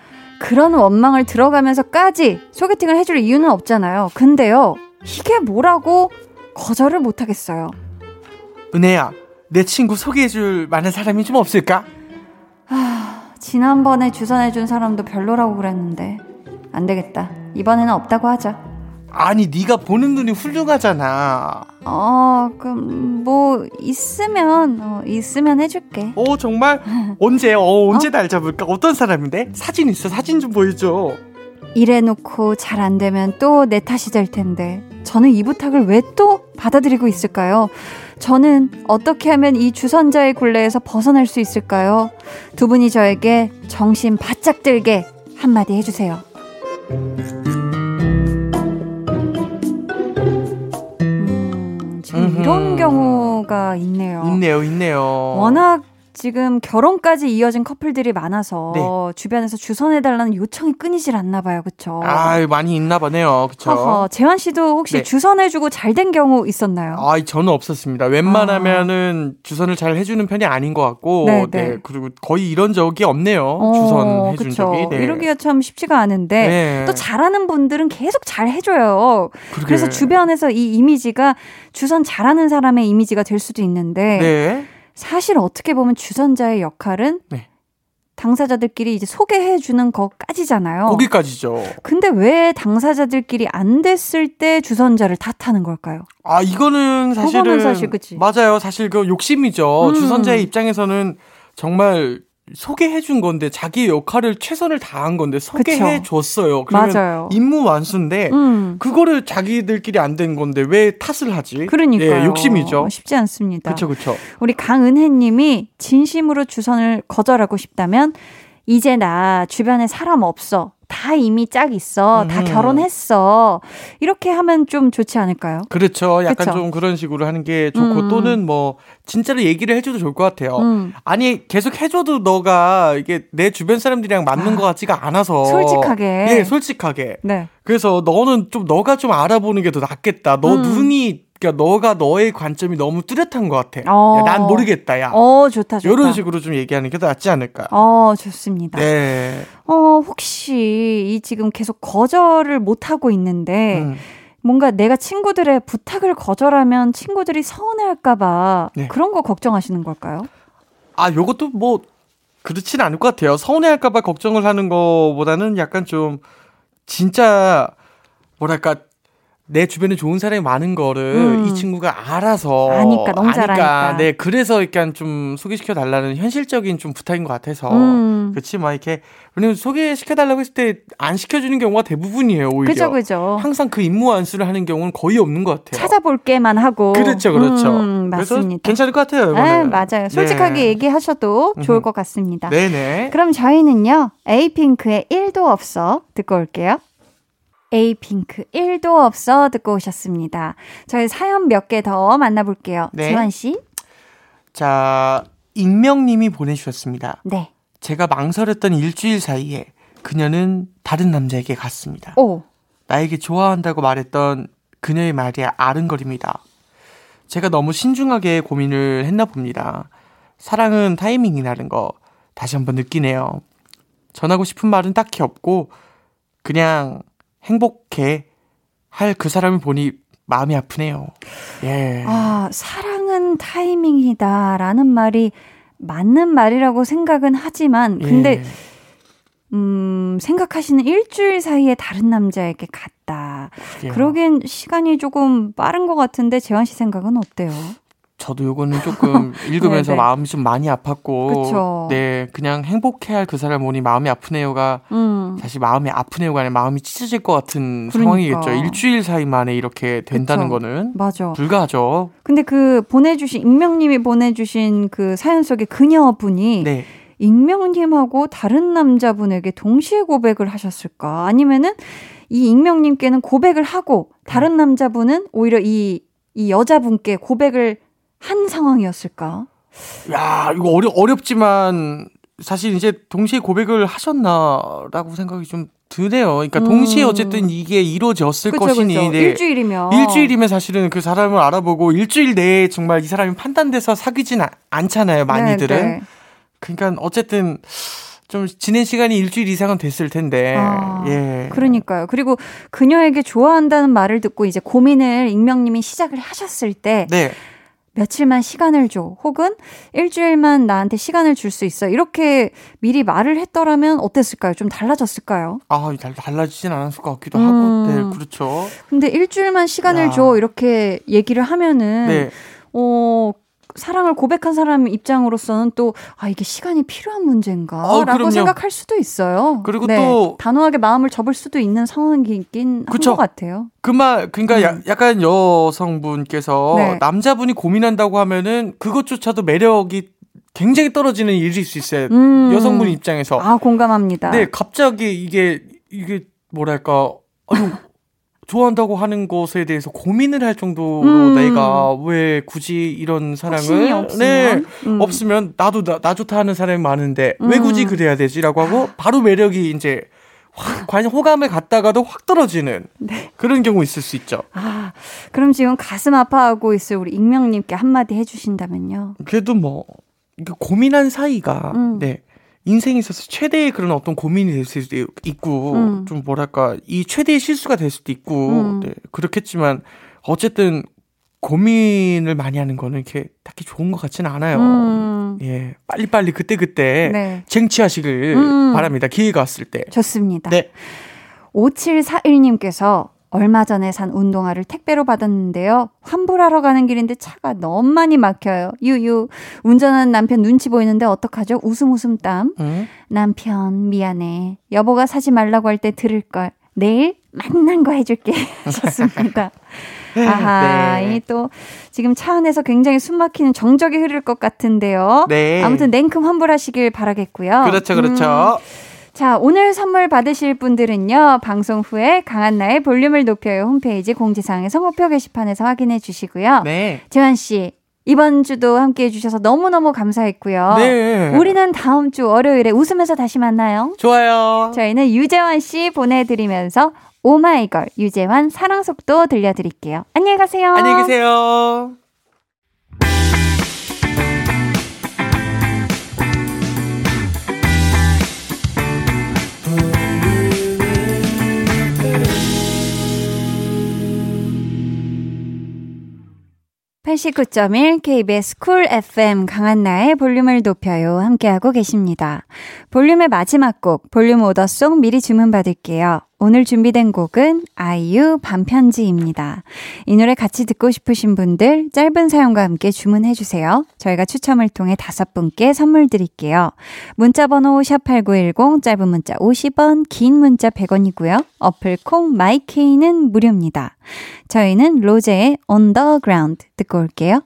그런 원망을 들어가면서까지 소개팅을 해줄 이유는 없잖아요. 근데요, 이게 뭐라고 거절을 못 하겠어요. 은혜야, 내 친구 소개해줄 만한 사람이 좀 없을까? 지난번에 주선해준 사람도 별로라고 그랬는데 안 되겠다. 이번에는 없다고 하자. 아니, 네가 보는 눈이 훌륭하잖아. 어, 그럼 뭐 있으면 어, 있으면 해줄게. 어, 정말? 언제, 어, 언제 날 잡을까? 어떤 사람인데? 사진 있어, 사진 좀 보여줘. 이래놓고 잘 안 되면 또 내 탓이 될 텐데 저는 이 부탁을 왜 또 받아들이고 있을까요? 저는 어떻게 하면 이 주선자의 굴레에서 벗어날 수 있을까요? 두 분이 저에게 정신 바짝 들게 한마디 해주세요. 음, 지금 음흠. 이런 경우가 있네요. 있네요, 있네요. 워낙 지금 결혼까지 이어진 커플들이 많아서 네. 주변에서 주선해달라는 요청이 끊이질 않나 봐요. 그쵸? 아, 많이 있나 보네요. 그쵸? 허허, 재환 씨도 혹시 네. 주선해주고 잘 된 경우 있었나요? 아, 저는 없었습니다. 웬만하면은 주선을 잘 해주는 편이 아닌 것 같고, 네, 네, 네. 그리고 거의 이런 적이 없네요. 어, 주선 해준 그쵸. 적이. 네. 이러기가 참 쉽지가 않은데 네. 또 잘하는 분들은 계속 잘 해줘요. 그러게. 그래서 주변에서 이 이미지가 주선 잘하는 사람의 이미지가 될 수도 있는데 네. 사실 어떻게 보면 주선자의 역할은 네. 당사자들끼리 이제 소개해 주는 것까지잖아요. 거기까지죠. 근데 왜 당사자들끼리 안 됐을 때 주선자를 탓하는 걸까요? 아, 이거는 사실은. 사실 그치. 맞아요. 사실 그 욕심이죠. 음. 주선자의 입장에서는 정말 소개해 준 건데, 자기 역할을 최선을 다한 건데, 소개해 줬어요. 그러면 맞아요. 임무 완수인데, 음. 그거를 자기들끼리 안 된 건데, 왜 탓을 하지? 그러니까요. 예, 욕심이죠. 쉽지 않습니다. 그쵸, 그쵸. 우리 강은혜님이 진심으로 주선을 거절하고 싶다면 이제 나 주변에 사람 없어. 다 이미 짝 있어. 다 음. 결혼했어. 이렇게 하면 좀 좋지 않을까요? 그렇죠. 약간 그쵸? 좀 그런 식으로 하는 게 좋고, 음. 또는 뭐, 진짜로 얘기를 해줘도 좋을 것 같아요. 음. 아니, 계속 해줘도 너가 이게 내 주변 사람들이랑 맞는 아, 것 같지가 않아서. 솔직하게. 예, 솔직하게. 네. 그래서 너는 좀 너가 좀 알아보는 게 더 낫겠다. 너 음. 눈이 그러니까 너가 너의 관점이 너무 뚜렷한 것 같아. 어. 야, 난 모르겠다. 야. 어, 좋다, 좋다. 이런 식으로 좀 얘기하는 게더 낫지 않을까. 어, 좋습니다. 네. 어, 혹시 이 지금 계속 거절을 못 하고 있는데 음. 뭔가 내가 친구들의 부탁을 거절하면 친구들이 서운해할까봐 네. 그런 거 걱정하시는 걸까요? 아, 요것도 뭐 그렇진 않을 것 같아요. 서운해할까봐 걱정을 하는 거보다는 약간 좀 진짜 뭐랄까 내 주변에 좋은 사람이 많은 거를 음. 이 친구가 알아서 아니까, 너무 잘 아니까. 네, 그래서 약간 좀 소개시켜 달라는 현실적인 좀 부탁인 것 같아서. 음. 그렇지, 막 이렇게 왜냐면 소개시켜 달라고 했을 때 안 시켜주는 경우가 대부분이에요. 오히려. 그죠, 그죠. 항상 그 임무 완수를 하는 경우는 거의 없는 것 같아요. 찾아볼게만 하고. 그렇죠, 그렇죠. 음, 맞습니다. 괜찮을 것 같아요. 네, 이거는. 맞아요. 솔직하게 네. 얘기하셔도 좋을. 것 같습니다. 네네. 그럼 저희는요, 에이핑크의 1도 없어 듣고 올게요. 에이핑크 1도 없어 듣고 오셨습니다. 저희 사연 몇 개 더 만나볼게요. 네. 재환 씨? 자, 익명님이 보내주셨습니다. 네. 제가 망설였던 일주일 사이에 그녀는 다른 남자에게 갔습니다. 오. 나에게 좋아한다고 말했던 그녀의 말이 아른거립니다. 제가 너무 신중하게 고민을 했나 봅니다. 사랑은 타이밍이라는 거 다시 한번 느끼네요. 전하고 싶은 말은 딱히 없고 그냥 행복해 할 그 사람을 보니 마음이 아프네요. 예. 아, 사랑은 타이밍이다라는 말이 맞는 말이라고 생각은 하지만, 근데, 예. 음, 생각하시는 일주일 사이에 다른 남자에게 갔다. 그러게요. 그러기엔 시간이 조금 빠른 것 같은데, 재환 씨 생각은 어때요? 저도 요거는 조금 읽으면서 네네. 마음이 좀 많이 아팠고 그쵸. 네 그냥 행복해할 그 사람 보니 마음이 아프네요가 음. 사실 마음이 아프네요가 아니라 마음이 찢어질 것 같은 그러니까. 상황이겠죠 일주일 사이 만에 이렇게 된다는 그쵸. 거는 맞아. 불가하죠 근데 그 보내주신, 익명님이 보내주신 그 사연 속의 그녀분이 네 익명님하고 다른 남자분에게 동시에 고백을 하셨을까? 아니면은 이 익명님께는 고백을 하고 다른 남자분은 오히려 이, 이 여자분께 고백을 한 상황이었을까? 야 이거 어려 어렵지만 사실 이제 동시에 고백을 하셨나라고 생각이 좀 드네요 그러니까 음. 동시에 어쨌든 이게 이루어졌을 그쵸, 것이니 그쵸. 네. 일주일이면. 일주일이면 사실은 그 사람을 알아보고 일주일 내에 정말 이 사람이 판단돼서 사귀진 아- 않잖아요 많이들은 네, 네. 그러니까 어쨌든 좀 지낸 시간이 일주일 이상은 됐을 텐데 아, 예 그러니까요. 그리고 그녀에게 좋아한다는 말을 듣고 이제 고민을 익명님이 시작을 하셨을 때 네. 며칠만 시간을 줘. 혹은 일주일만 나한테 시간을 줄 수 있어. 이렇게 미리 말을 했더라면 어땠을까요? 좀 달라졌을까요? 아, 달- 달라지진 않았을 것 같기도 음. 하고, 네, 그렇죠. 근데 일주일만 시간을 야. 줘. 이렇게 얘기를 하면은, 네, 어, 사랑을 고백한 사람 입장으로서는 또, 아, 이게 시간이 필요한 문제인가? 어, 라고 그럼요. 생각할 수도 있어요. 그리고 네, 또- 단호하게 마음을 접을 수도 있는 상황이긴 한 그쵸. 것 같아요. 그 말, 그러니까 야- 약간 여성분께서 음. 네. 남자분이 고민한다고 하면은 그것조차도 매력이 굉장히 떨어지는 일일 수 있어요. 음. 여성분 입장에서. 아, 공감합니다. 네, 갑자기 이게, 이게 뭐랄까, 아유, 좋아한다고 하는 것에 대해서 고민을 할 정도로 음. 내가 왜 굳이 이런 확신이 사랑을 없으면. 네, 음. 없으면 나도 나, 나 좋다 하는 사람이 많은데 왜 음. 굳이 그래야 되지라고 하고 바로 매력이 이제 확 관심 호감을 갖다가도 확 떨어지는 네. 그런 경우 있을 수 있죠. 아, 그럼 지금 가슴 아파하고 있을 우리 익명님께 한마디 해주신다면요. 그래도 뭐 고민한 사이가 음. 네 인생에 있어서 최대의 그런 어떤 고민이 될 수도 있고 음. 좀 뭐랄까 이 최대의 실수가 될 수도 있고 음. 네, 그렇겠지만 어쨌든 고민을 많이 하는 거는 이렇게 딱히 좋은 것 같지는 않아요. 음, 예 빨리빨리 그때 그때 네. 쟁취하시길 음. 바랍니다. 기회가 왔을 때. 좋습니다. 네. 5741님께서 얼마 전에 산 운동화를 택배로 받았는데요. 환불하러 가는 길인데 차가 너무 많이 막혀요. 유유. 운전하는 남편 눈치 보이는데 어떡하죠? 웃음 웃음 땀. 음. 남편 미안해. 여보가 사지 말라고 할 때 들을 걸. 내일 만난 거 해줄게. 하셨습니다. 아하, 네. 이또 지금 차 안에서 굉장히 숨 막히는 정적이 흐를 것 같은데요. 네. 아무튼 냉큼 환불하시길 바라겠고요. 그렇죠, 음, 그렇죠. 자, 오늘 선물 받으실 분들은요, 방송 후에 강한나의 볼륨을 높여요 홈페이지 공지사항의 성목표 게시판에서 확인해 주시고요. 네. 재환씨, 이번 주도 함께 해주셔서 너무너무 감사했고요. 네. 우리는 다음 주 월요일에 웃으면서 다시 만나요. 좋아요. 저희는 유재환 씨 보내드리면서 오마이걸 유재환 사랑 속도 들려드릴게요. 안녕히 가세요. 안녕히 계세요. (89.1) KBS 쿨 FM 강한나의 볼륨을 높여요 함께하고 계십니다. 볼륨의 마지막 곡 볼륨 order song 미리 주문 받을게요. 오늘 준비된 곡은 아이유 밤편지입니다. 이 노래 같이 듣고 싶으신 분들 짧은 사연과 함께 주문해 주세요. 저희가 추첨을 통해 다섯 분께 선물 드릴게요. 문자 번호 샵8910 짧은 문자 50원, 긴 문자 100원이고요. 어플 콩 마이케이는 무료입니다. 저희는 로제의 Ground 듣고 올게요.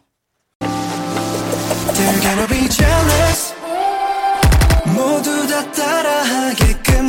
모두 다 따라하게끔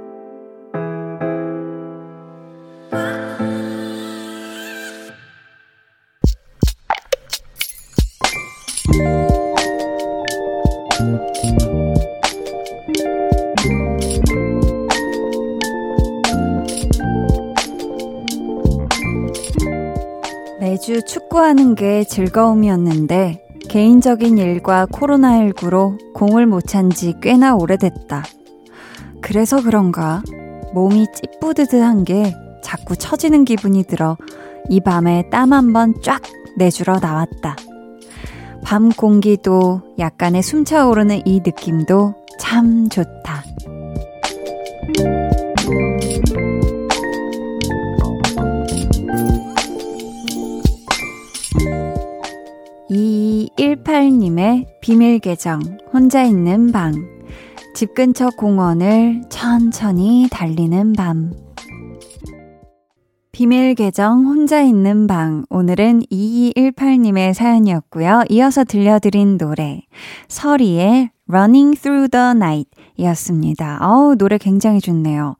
축구하는 게 즐거움이었는데 개인적인 일과 코로나19로 공을 못 찬 지 꽤나 오래됐다. 그래서 그런가 몸이 찌뿌드드한 게 자꾸 처지는 기분이 들어 이 밤에 땀 한 번 쫙 내주러 나왔다. 밤 공기도 약간의 숨차오르는 이 느낌도 참 좋다. 이일팔님의 비밀 계정, 혼자 있는 방. 집 근처 공원을 천천히 달리는 밤. 비밀 계정 혼자 있는 방. 오늘은 2218님의 사연이었고요. 이어서 들려드린 노래. 서리의 Running Through the Night 이었습니다. 어우, 노래 굉장히 좋네요.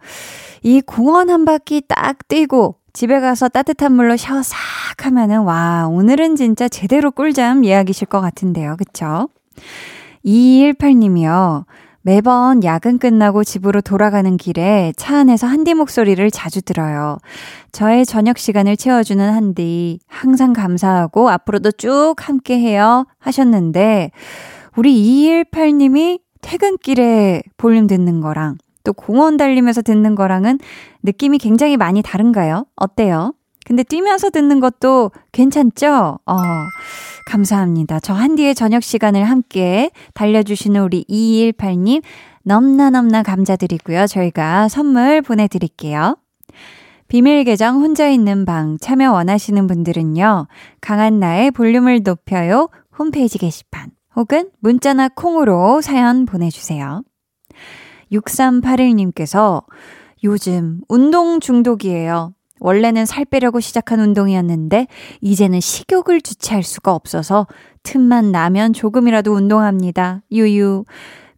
이 공원 한 바퀴 딱 뛰고 집에 가서 따뜻한 물로 샤워 싹 하면은, 와, 오늘은 진짜 제대로 꿀잠 예약이실 것 같은데요. 그쵸? 2218님이요. 매번 야근 끝나고 집으로 돌아가는 길에 차 안에서 한디 목소리를 자주 들어요. 저의 저녁 시간을 채워주는 한디, 항상 감사하고 앞으로도 쭉 함께 해요. 하셨는데, 우리 2218님이 퇴근길에 볼륨 듣는 거랑 또 공원 달리면서 듣는 거랑은 느낌이 굉장히 많이 다른가요? 어때요? 근데 뛰면서 듣는 것도 괜찮죠? 어, 감사합니다. 저 한디의 저녁 시간을 함께 달려주시는 우리 2218님, 넘나 넘나 감사드리고요. 저희가 선물 보내드릴게요. 비밀 계정 혼자 있는 방 참여 원하시는 분들은요, 강한 나의 볼륨을 높여요. 홈페이지 게시판 혹은 문자나 콩으로 사연 보내주세요. 6381님께서 요즘 운동 중독이에요. 원래는 살 빼려고 시작한 운동이었는데 이제는 식욕을 주체할 수가 없어서 틈만 나면 조금이라도 운동합니다. 유유.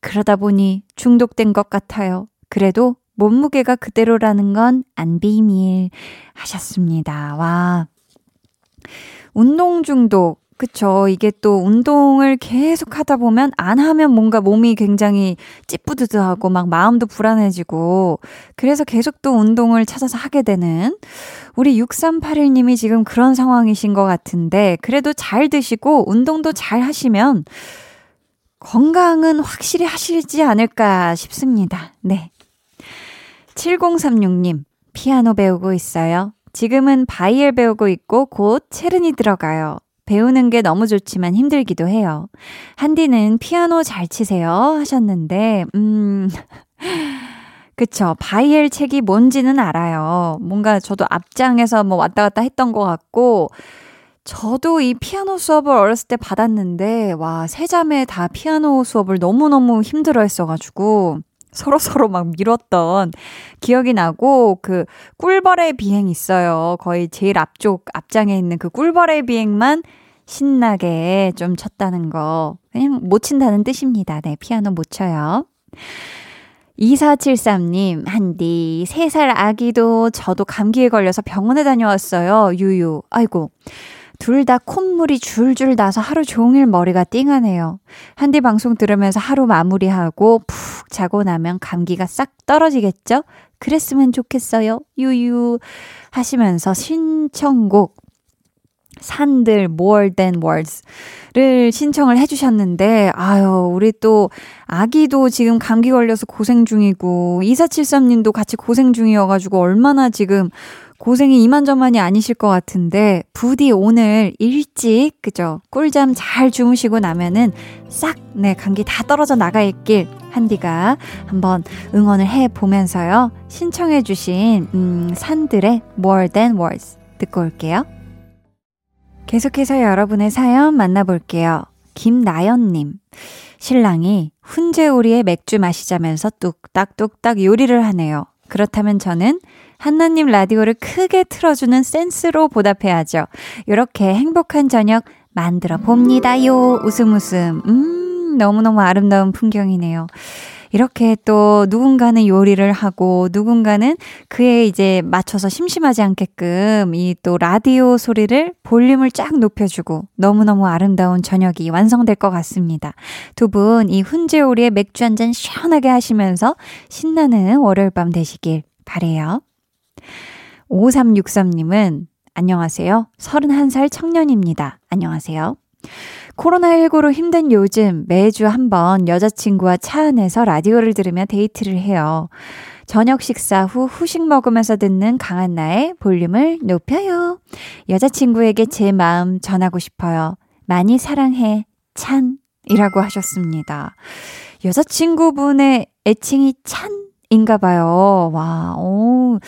그러다 보니 중독된 것 같아요. 그래도 몸무게가 그대로라는 건 안 비밀 하셨습니다. 와. 운동 중독. 그쵸. 이게 또 운동을 계속 하다 보면 안 하면 뭔가 몸이 굉장히 찌뿌드드하고 막 마음도 불안해지고 그래서 계속 또 운동을 찾아서 하게 되는 우리 6381님이 지금 그런 상황이신 것 같은데 그래도 잘 드시고 운동도 잘 하시면 건강은 확실히 하시지 않을까 싶습니다. 네. 7036님, 피아노 배우고 있어요. 지금은 바이엘 배우고 있고 곧 체른이 들어가요. 배우는 게 너무 좋지만 힘들기도 해요. 한디는 피아노 잘 치세요 하셨는데, 음, 그쵸. 바이엘 책이 뭔지는 알아요. 뭔가 저도 앞장에서 뭐 왔다 갔다 했던 것 같고, 저도 이 피아노 수업을 어렸을 때 받았는데, 와, 세 자매 다 피아노 수업을 너무너무 힘들어 했어가지고, 서로서로 막 밀었던 기억이 나고, 그, 꿀벌의 비행 있어요. 거의 제일 앞쪽, 앞장에 있는 그 꿀벌의 비행만 신나게 좀 쳤다는 거. 그냥 못 친다는 뜻입니다. 네, 피아노 못 쳐요. 2473님, 한디, 3살 아기도 저도 감기에 걸려서 병원에 다녀왔어요. 유유. 아이고. 둘 다 콧물이 줄줄 나서 하루 종일 머리가 띵하네요. 한디 방송 들으면서 하루 마무리하고 푹 자고 나면 감기가 싹 떨어지겠죠? 그랬으면 좋겠어요. 유유. 하시면서 신청곡 산들 more than words를 신청을 해주셨는데, 아유, 우리 또 아기도 지금 감기 걸려서 고생 중이고, 2473님도 같이 고생 중이어가지고 얼마나 지금 고생이 이만저만이 아니실 것 같은데, 부디 오늘 일찍, 그죠? 꿀잠 잘 주무시고 나면은 싹, 네, 감기 다 떨어져 나가 있길 한디가 한번 응원을 해 보면서요. 신청해주신, 음, 산들의 more than words 듣고 올게요. 계속해서 여러분의 사연 만나볼게요. 김나연님. 신랑이 훈제오리에 맥주 마시자면서 뚝딱뚝딱 요리를 하네요. 그렇다면 저는 한나님 라디오를 크게 틀어주는 센스로 보답해야죠. 이렇게 행복한 저녁 만들어 봅니다요. 웃음 웃음. 음, 너무너무 아름다운 풍경이네요. 이렇게 또 누군가는 요리를 하고 누군가는 그에 이제 맞춰서 심심하지 않게끔 이 또 라디오 소리를 볼륨을 쫙 높여주고 너무너무 아름다운 저녁이 완성될 것 같습니다. 두 분 이 훈제오리에 맥주 한 잔 시원하게 하시면서 신나는 월요일 밤 되시길 바래요. 5363님은 안녕하세요. 31살 청년입니다. 안녕하세요. 코로나19로 힘든 요즘 매주 한 번 여자친구와 차 안에서 라디오를 들으며 데이트를 해요. 저녁 식사 후 후식 먹으면서 듣는 강한 나의 볼륨을 높여요. 여자친구에게 제 마음 전하고 싶어요. 많이 사랑해. 찬. 이라고 하셨습니다. 여자친구분의 애칭이 찬 인가 봐요. 와, 오.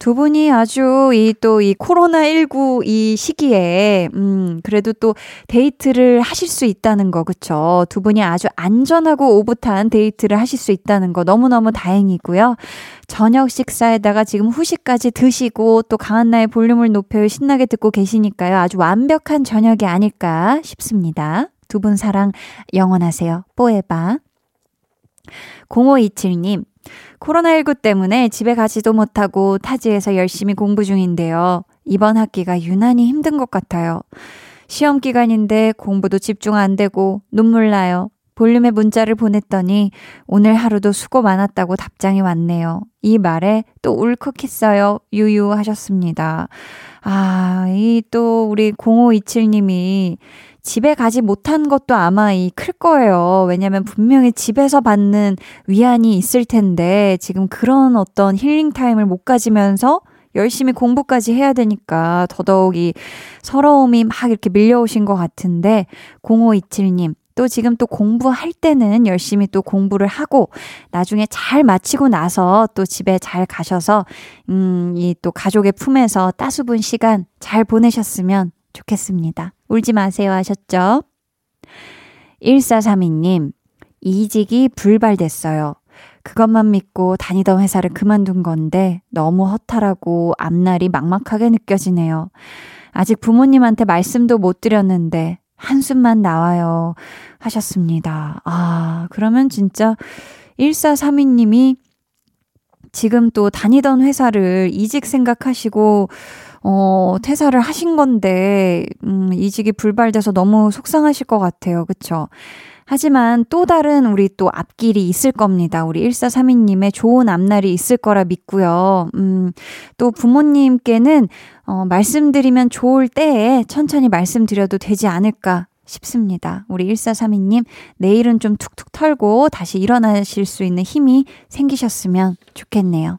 두 분이 아주 이 또 이 코로나 19 이 시기에, 음, 그래도 또 데이트를 하실 수 있다는 거, 그쵸? 두 분이 아주 안전하고 오붓한 데이트를 하실 수 있다는 거 너무너무 다행이고요. 저녁 식사에다가 지금 후식까지 드시고 또 강한나의 볼륨을 높여 신나게 듣고 계시니까요. 아주 완벽한 저녁이 아닐까 싶습니다. 두 분 사랑 영원하세요. 뽀에바. 0527님, 코로나19 때문에 집에 가지도 못하고 타지에서 열심히 공부 중인데요. 이번 학기가 유난히 힘든 것 같아요. 시험 기간인데 공부도 집중 안 되고 눈물 나요. 볼륨에 문자를 보냈더니 오늘 하루도 수고 많았다고 답장이 왔네요. 이 말에 또 울컥했어요. 유유 하셨습니다. 아, 이 또 우리 0527님이 집에 가지 못한 것도 아마 이 클 거예요. 왜냐면 분명히 집에서 받는 위안이 있을 텐데 지금 그런 어떤 힐링 타임을 못 가지면서 열심히 공부까지 해야 되니까 더더욱이 서러움이 막 이렇게 밀려오신 것 같은데 0527님 또 지금 또 공부할 때는 열심히 또 공부를 하고 나중에 잘 마치고 나서 또 집에 잘 가셔서 음, 이 또 가족의 품에서 따수분 시간 잘 보내셨으면 좋겠습니다. 울지 마세요 하셨죠? 1432님, 이직이 불발됐어요. 그것만 믿고 다니던 회사를 그만둔 건데 너무 허탈하고 앞날이 막막하게 느껴지네요. 아직 부모님한테 말씀도 못 드렸는데 한숨만 나와요. 하셨습니다. 아, 그러면 진짜 1432님이 지금 또 다니던 회사를 이직 생각하시고 어, 퇴사를 하신 건데, 음, 이직이 불발돼서 너무 속상하실 것 같아요. 그쵸? 하지만 또 다른 우리 또 앞길이 있을 겁니다. 우리 1432님의 좋은 앞날이 있을 거라 믿고요. 음, 또 부모님께는, 어, 말씀드리면 좋을 때에 천천히 말씀드려도 되지 않을까 싶습니다. 우리 1432님, 내일은 좀 툭툭 털고 다시 일어나실 수 있는 힘이 생기셨으면 좋겠네요.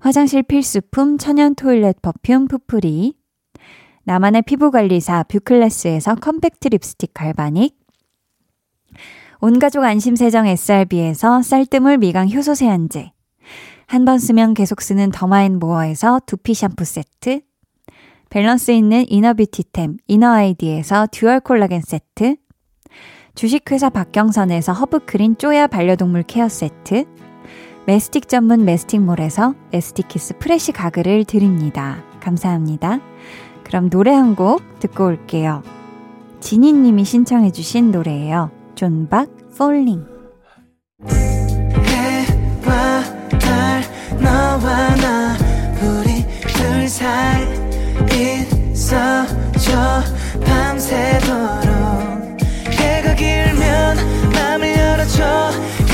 화장실 필수품 천연 토일렛 퍼퓸 푸프리, 나만의 피부관리사 뷰클래스에서 컴팩트 립스틱 갈바닉, 온가족 안심세정 SRB에서 쌀뜨물 미강 효소 세안제, 한 번 쓰면 계속 쓰는 더마앤모어에서 두피 샴푸 세트, 밸런스 있는 이너뷰티템 이너아이디에서 듀얼 콜라겐 세트, 주식회사 박경선에서 허브크린 쪼야 반려동물 케어 세트, 메스틱 전문 메스틱몰에서 메스틱키스 프레시 가글을 드립니다. 감사합니다. 그럼 노래 한 곡 듣고 올게요. 지니님이 신청해주신 노래예요. 존박 Falling. 해와 달 너와 나 우리 둘 사이 있어줘 밤새도록 해가 길면 맘을 열어줘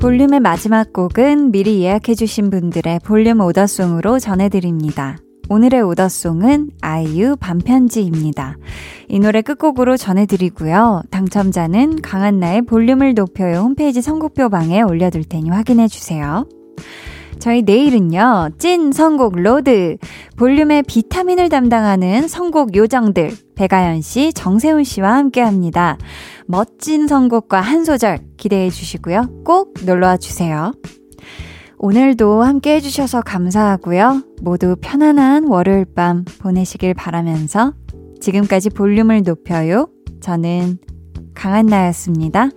볼륨의 마지막 곡은 미리 예약해주신 분들의 볼륨 오더송으로 전해드립니다. 오늘의 오더송은 아이유 반편지입니다. 이 노래 끝곡으로 전해드리고요. 당첨자는 강한나의 볼륨을 높여요 홈페이지 선곡표방에 올려둘 테니 확인해주세요. 저희 내일은요, 찐 선곡 로드. 볼륨의 비타민을 담당하는 선곡 요정들. 배가연 씨, 정세훈 씨와 함께 합니다. 멋진 선곡과 한 소절 기대해 주시고요. 꼭 놀러와 주세요. 오늘도 함께 해주셔서 감사하고요. 모두 편안한 월요일 밤 보내시길 바라면서 지금까지 볼륨을 높여요. 저는 강한나였습니다.